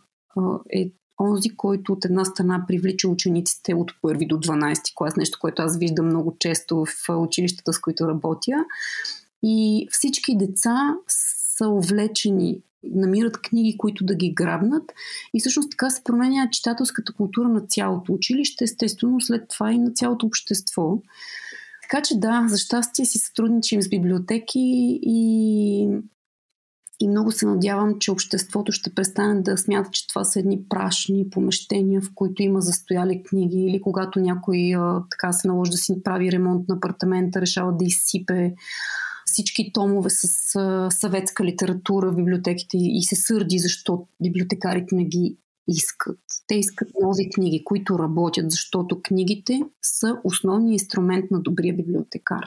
е онзи, който от една страна привлича учениците от първи до 12 клас, нещо, което аз виждам много често в училищата, с които работя. И всички деца са увлечени, намират книги, които да ги грабнат. И всъщност така се променя читателската култура на цялото училище, естествено след това и на цялото общество. Така че да, за щастие си сътрудничим с библиотеки и И много се надявам, че обществото ще престане да смята, че това са едни прашни помещения, в които има застояли книги или когато някой а, така се наложи да си прави ремонт на апартамента, решава да изсипе всички томове с а, съветска литература в библиотеките и се сърди, защо библиотекарите не ги искат. Те искат нови книги, които работят, защото книгите са основният инструмент на добрия библиотекар.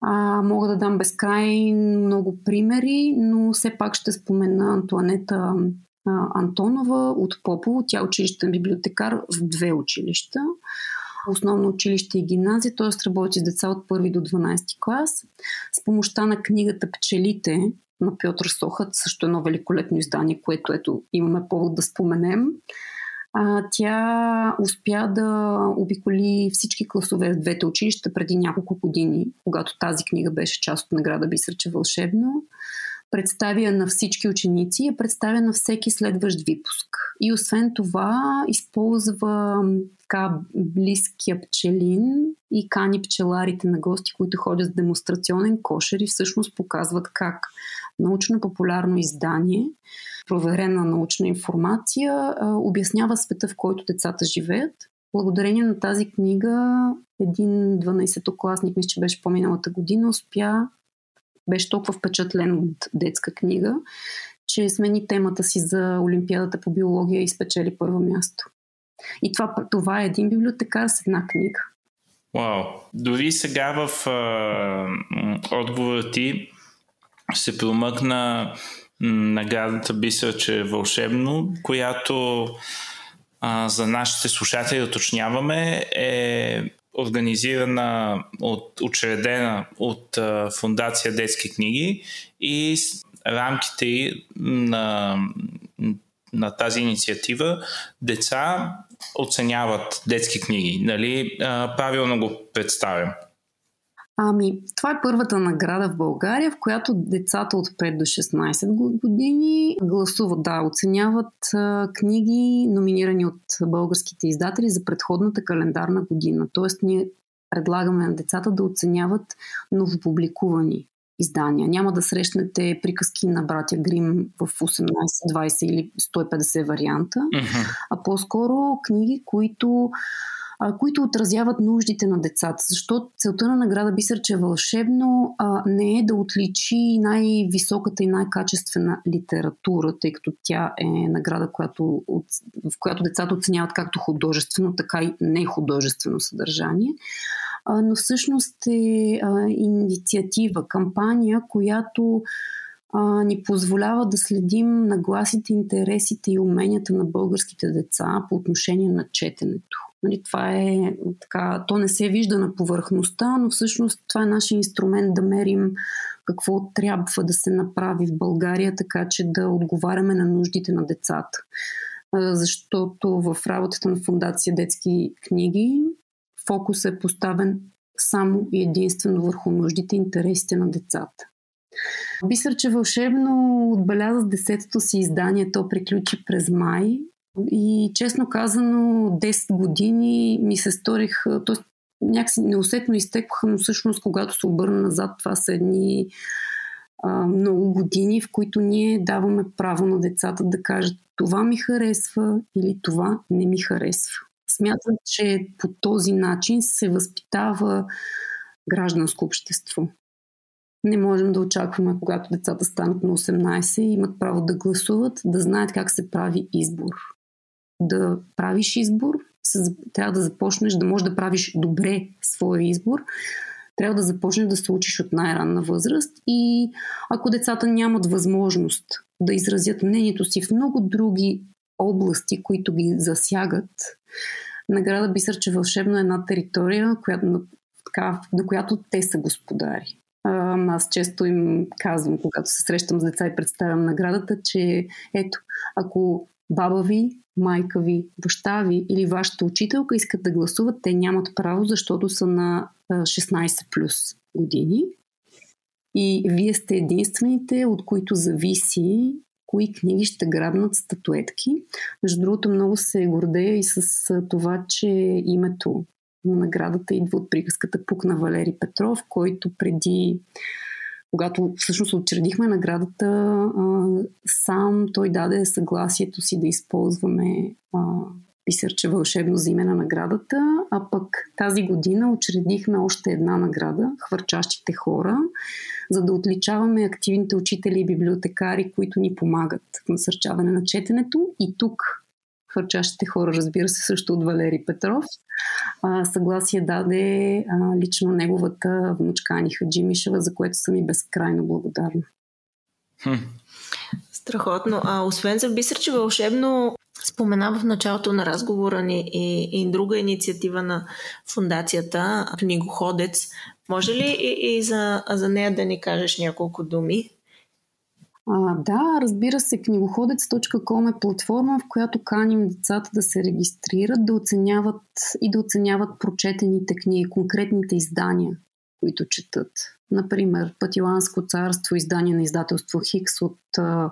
А, мога да дам безкрай много примери, но все пак ще спомена Антуанета а, Антонова от Попово. Тя е училищен библиотекар в две училища. Основно училище и гимназия, т.е. работи с деца от първи до 12 клас. С помощта на книгата Пчелите на Пьотър Сохът, също едно великолепно издание, което ето имаме повод да споменем. А, тя успя да обиколи всички класове в двете училища преди няколко години, когато тази книга беше част от награда Бисърче вълшебно. Представя на всички ученици и представя на всеки следващ випуск. И освен това използва така близкия пчелин и кани пчеларите на гости, които ходят с демонстрационен кошер и всъщност показват как научно-популярно издание, проверена научна информация, обяснява света, в който децата живеят. Благодарение на тази книга, един 12-класник, мисля, че беше по-миналата година, успя, беше толкова впечатлен от детска книга, че смени темата си за Олимпиадата по биология и спечели първо място. И това, това е един библиотекар с една книга. Вау! Дори сега в а, отговора ти се промъкна наградата Бисер, че е вълшебно, която а, за нашите слушатели уточняваме е организирана от, учредена от а, Фундация Детски книги и рамките на, на тази инициатива деца оценяват детски книги. Нали? А, правилно го представям. Ами, това е първата награда в България, в която децата от 5 до 16 години гласуват, да, оценяват а, книги, номинирани от българските издатели за предходната календарна година. Тоест, ние предлагаме на децата да оценяват новопубликувани издания. Няма да срещнете приказки на братя Грим в 18, 20 или 150 варианта, а по-скоро книги, които а, които отразяват нуждите на децата. Защото целта на награда Бисерче е вълшебно а, не е да отличи най-високата и най-качествена литература, тъй като тя е награда, която, в която децата оценяват както художествено, така и не художествено съдържание. Но всъщност е инициатива, кампания, която ни позволява да следим нагласите, интересите и уменията на българските деца по отношение на четенето. Нали, това е така, то не се вижда на повърхността, но всъщност това е нашия инструмент да мерим какво трябва да се направи в България, така че да отговаряме на нуждите на децата. Защото в работата на Фундация Детски книги фокус е поставен само и единствено върху нуждите и интересите на децата. Бисърче вълшебно отбеляза с десетото си издание. То приключи през май и честно казано, 10 години ми се сторих, т.е. някакси неусетно изтекоха, но всъщност когато се обърна назад, това са едни а, много години, в които ние даваме право на децата да кажат това ми харесва или това не ми харесва. Смятам, че по този начин се възпитава гражданско общество. Не можем да очакваме, когато децата станат на 18 и имат право да гласуват, да знаят как се прави избор да правиш избор, трябва да започнеш да можеш да правиш добре своя избор, трябва да започнеш да се учиш от най-ранна възраст и ако децата нямат възможност да изразят мнението си в много други области, които ги засягат, награда Бисърче вълшебно е една територия, която, на, така, на която те са господари. Аз често им казвам, когато се срещам с деца и представям наградата, че ето, ако баба ви майка ви, баща ви или вашата учителка искат да гласуват, те нямат право, защото са на 16 плюс години. И вие сте единствените, от които зависи кои книги ще грабнат статуетки. Между другото, много се гордея и с това, че името на наградата идва от приказката Пук на Валери Петров, който преди когато всъщност учредихме наградата, сам той даде съгласието си да използваме а, писърче вълшебно за име на наградата, а пък тази година учредихме още една награда Хвърчащите хора, за да отличаваме активните учители и библиотекари, които ни помагат в насърчаване на четенето. И тук хвърчащите хора, разбира се, също от Валери Петров. А, съгласие даде а, лично неговата внучка Ани Хаджимишева, за което съм и безкрайно благодарна. Хм. Страхотно. А освен за Бисърче вълшебно, спомена в началото на разговора ни и, и друга инициатива на фундацията Книгоходец. Може ли и, и за, за нея да ни кажеш няколко думи? А, да, разбира се, книгоходец.com е платформа, в която каним децата да се регистрират, да оценяват и да оценяват прочетените книги, конкретните издания, които четат. Например, Патиланско царство, издание на издателство Хикс от а,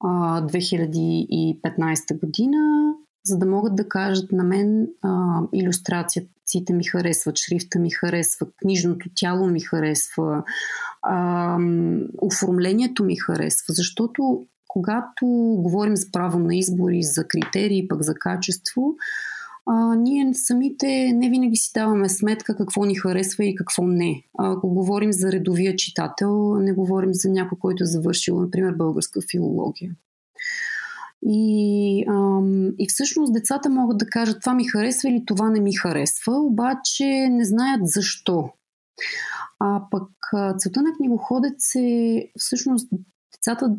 а, 2015 година, за да могат да кажат на мен а, иллюстрацията ми харесват, шрифта ми харесва, книжното тяло ми харесва, а, оформлението ми харесва, защото когато говорим за право на избори, за критерии, пък за качество, а, ние самите не винаги си даваме сметка какво ни харесва и какво не. А, ако говорим за редовия читател, не говорим за някой, който е завършил, например, българска филология. И, ам, и всъщност децата могат да кажат това ми харесва или това не ми харесва, обаче не знаят защо. А пък целта на книгоходец е всъщност децата,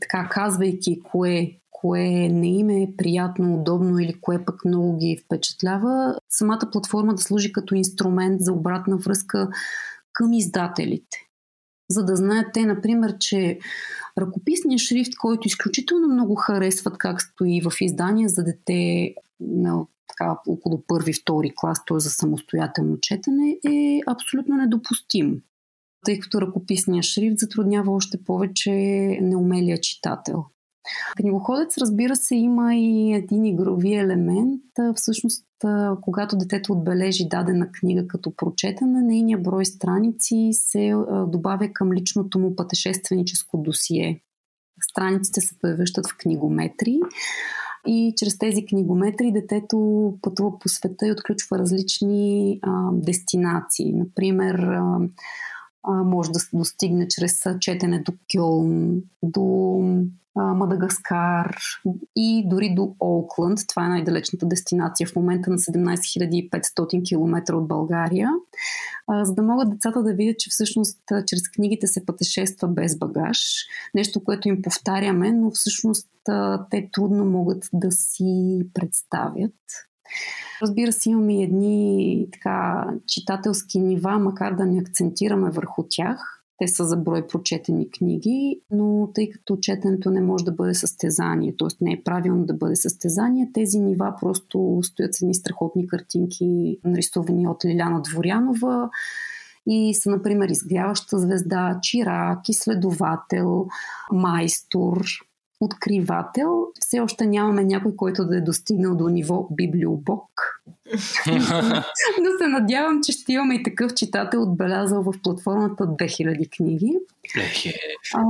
така казвайки кое, кое не им е приятно, удобно или кое пък много ги впечатлява, самата платформа да служи като инструмент за обратна връзка към издателите. За да знаят те, например, че ръкописният шрифт, който изключително много харесват как стои в издания за дете на така, около първи, втори клас, т.е. за самостоятелно четене, е абсолютно недопустим. Тъй като ръкописният шрифт затруднява още повече неумелия читател. Книгоходец, разбира се, има и един игрови елемент. Всъщност, когато детето отбележи дадена книга като прочетена, нейния брой страници се добавя към личното му пътешественическо досие. Страниците се превръщат в книгометри и чрез тези книгометри детето пътува по света и отключва различни а, дестинации. Например, а, а, може да се достигне чрез четене до Кьолн, до Мадагаскар и дори до Олкланд. Това е най-далечната дестинация в момента на 17 500 км от България. За да могат децата да видят, че всъщност чрез книгите се пътешества без багаж. Нещо, което им повтаряме, но всъщност те трудно могат да си представят. Разбира се, имаме едни така читателски нива, макар да не акцентираме върху тях – те са за брой прочетени книги, но тъй като четенето не може да бъде състезание, т.е. не е правилно да бъде състезание, тези нива просто стоят с едни страхотни картинки, нарисувани от Лиляна Дворянова и са, например, изгряваща звезда, чирак, изследовател, майстор, откривател. Все още нямаме някой, който да е достигнал до ниво библиобок. Но се надявам, че ще имаме и такъв читател отбелязал в платформата 2000 книги. А,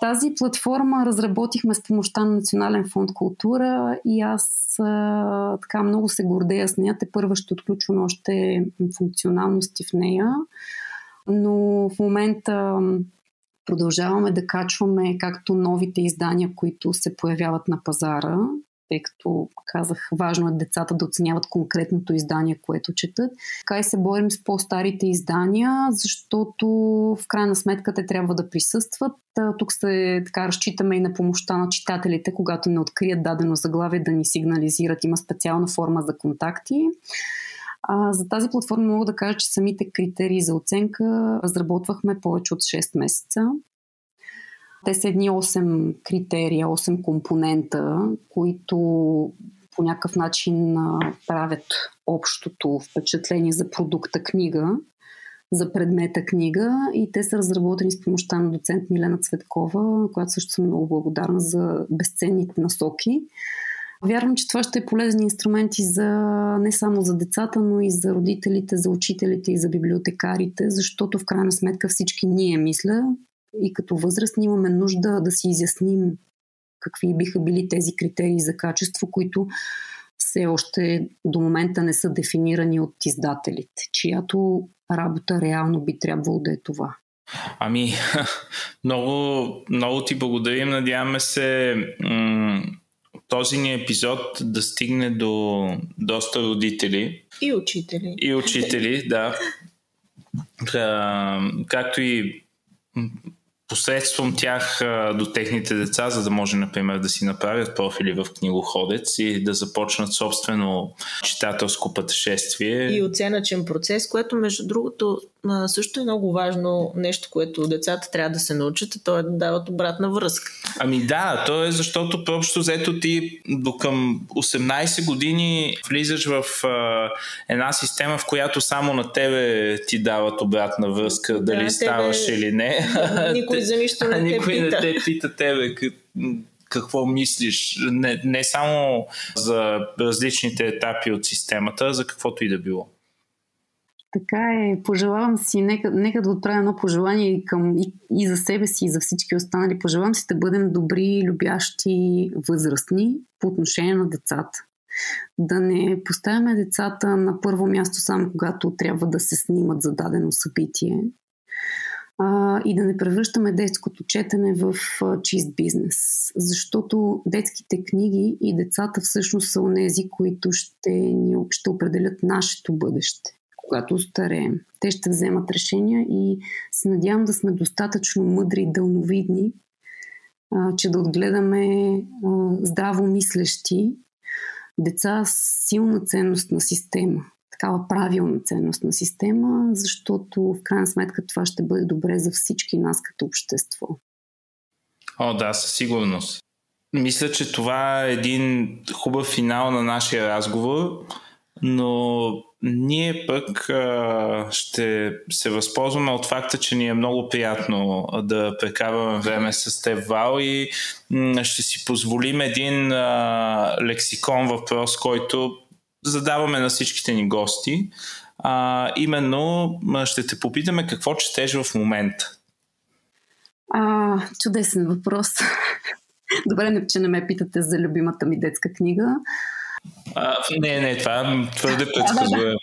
тази платформа разработихме с помощта на Национален фонд култура и аз а, така много се гордея с нея. Те първа ще отключваме още функционалности в нея. Но в момента Продължаваме да качваме както новите издания, които се появяват на пазара, тъй като казах, важно е децата да оценяват конкретното издание, което четат. Така и се борим с по-старите издания, защото в крайна сметка те трябва да присъстват. Тук се така разчитаме и на помощта на читателите, когато не открият дадено заглавие да ни сигнализират. Има специална форма за контакти. А, за тази платформа мога да кажа, че самите критерии за оценка разработвахме повече от 6 месеца. Те са едни 8 критерия, 8 компонента, които по някакъв начин правят общото впечатление за продукта книга, за предмета книга и те са разработени с помощта на доцент Милена Цветкова, която също съм много благодарна за безценните насоки Вярвам, че това ще е полезни инструменти за не само за децата, но и за родителите, за учителите и за библиотекарите, защото в крайна сметка всички ние, мисля, и като възрастни имаме нужда да си изясним какви биха били тези критерии за качество, които все още до момента не са дефинирани от издателите, чиято работа реално би трябвало да е това. Ами, много, много ти благодарим. Надяваме се м- този ни епизод да стигне до доста родители. И учители. И учители, да. както и посредством тях до техните деца, за да може, например, да си направят профили в книгоходец и да започнат собствено читателско пътешествие. И оценъчен процес, което, между другото, също е много важно нещо, което децата трябва да се научат, а то е да дават обратна връзка. Ами да, то е защото просто взето ти до към 18 години влизаш в а, една система, в която само на тебе ти дават обратна връзка, да, дали ставаш тебе... или не. Никой за нищо не Никой те пита. не те пита тебе какво мислиш, не, не само за различните етапи от системата, за каквото и да било. Така е. Пожелавам си, нека, нека да отправя едно пожелание и, към, и, и за себе си, и за всички останали. Пожелавам си да бъдем добри, любящи, възрастни по отношение на децата. Да не поставяме децата на първо място само когато трябва да се снимат за дадено събитие, а, и да не превръщаме детското четене в а, чист бизнес. Защото детските книги и децата всъщност са онези, които ще, ни, ще определят нашето бъдеще, когато стареем. Те ще вземат решения и се надявам да сме достатъчно мъдри и дълновидни, а, че да отгледаме а, здраво мислещи деца с силна ценност на система такава правилна ценностна система, защото в крайна сметка това ще бъде добре за всички нас като общество. О, да, със сигурност. Мисля, че това е един хубав финал на нашия разговор, но ние пък а, ще се възползваме от факта, че ни е много приятно да прекарваме време с теб, Вал, и м- ще си позволим един а, лексикон въпрос, който задаваме на всичките ни гости. А, именно ще те попитаме какво четеш в момента. А, чудесен въпрос. Добре, че не ме питате за любимата ми детска книга. А, не, не, това твърде предсказуемо.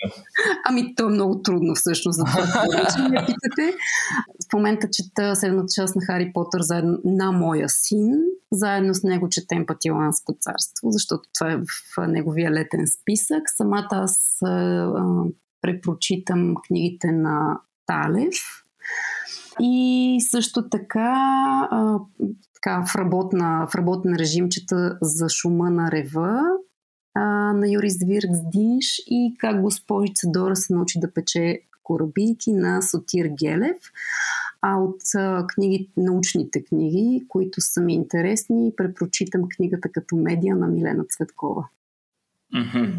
Ами, то е много трудно всъщност за това, че ме питате. В момента чета седмата част на Хари Потър заедно на моя син. Заедно с него четем Патиланско царство, защото това е в неговия летен списък. Самата аз препрочитам книгите на Талев. И също така, а, така в, работна, в работен режим чета за шума на рева а, на Юрис Динш и как госпожица Дора се научи да пече корабийки на Сотир Гелев. А от книги, научните книги, които са ми интересни, препрочитам книгата като медия на Милена Цветкова. Mm-hmm.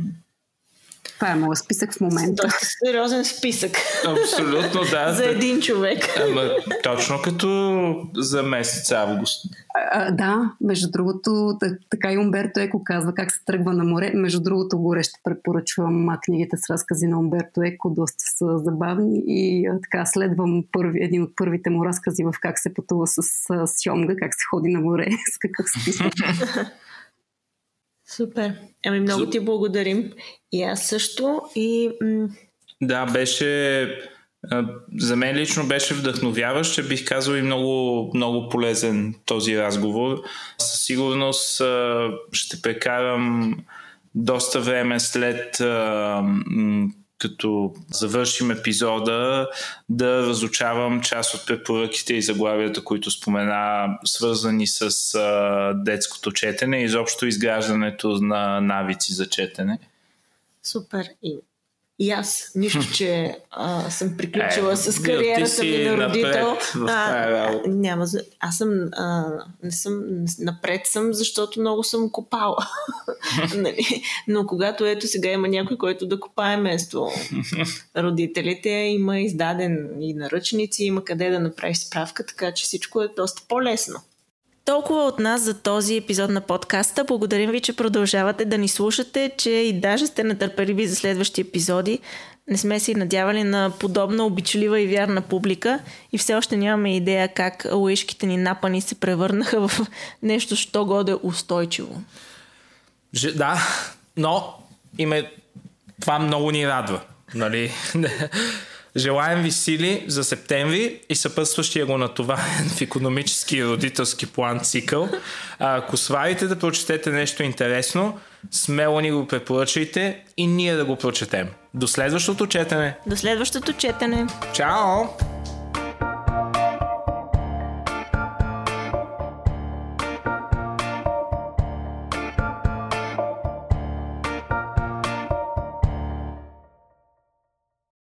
Това е моят списък в момента. Доста сериозен списък. Абсолютно, да. за един човек. Ама, точно като за месец август. А, да, между другото, така и Умберто Еко казва как се тръгва на море. Между другото, горе ще препоръчвам книгите с разкази на Умберто Еко, доста са забавни и а, така следвам първи, един от първите му разкази в как се пътува с а, сьомга, как се ходи на море, с какъв списък. Супер. Ами много ти благодарим. И аз също. И... Да, беше... За мен лично беше вдъхновяващ, че бих казал и много, много полезен този разговор. Със сигурност ще прекарам доста време след като завършим епизода, да разучавам част от препоръките и заглавията, които спомена, свързани с а, детското четене и изобщо изграждането на навици за четене. Супер. И и аз, нищо, че а, съм приключила е, с кариерата ми на родител. А, няма. Аз съм. А, не съм. Напред съм, защото много съм копала. нали? Но когато ето сега има някой, който да копае место родителите, има издаден и наръчници, има къде да направиш справка, така че всичко е доста по-лесно. Толкова от нас за този епизод на подкаста. Благодарим ви, че продължавате да ни слушате, че и даже сте нетърпеливи за следващи епизоди. Не сме си надявали на подобна обичлива и вярна публика и все още нямаме идея как лъишките ни напани се превърнаха в нещо, що годе устойчиво. Ж, да, но име, това много ни радва. Нали? Желаем ви сили за септември и съпътстващия го на това в економически и родителски план цикъл. А, ако сварите да прочетете нещо интересно, смело ни го препоръчайте и ние да го прочетем. До следващото четене! До следващото четене! Чао!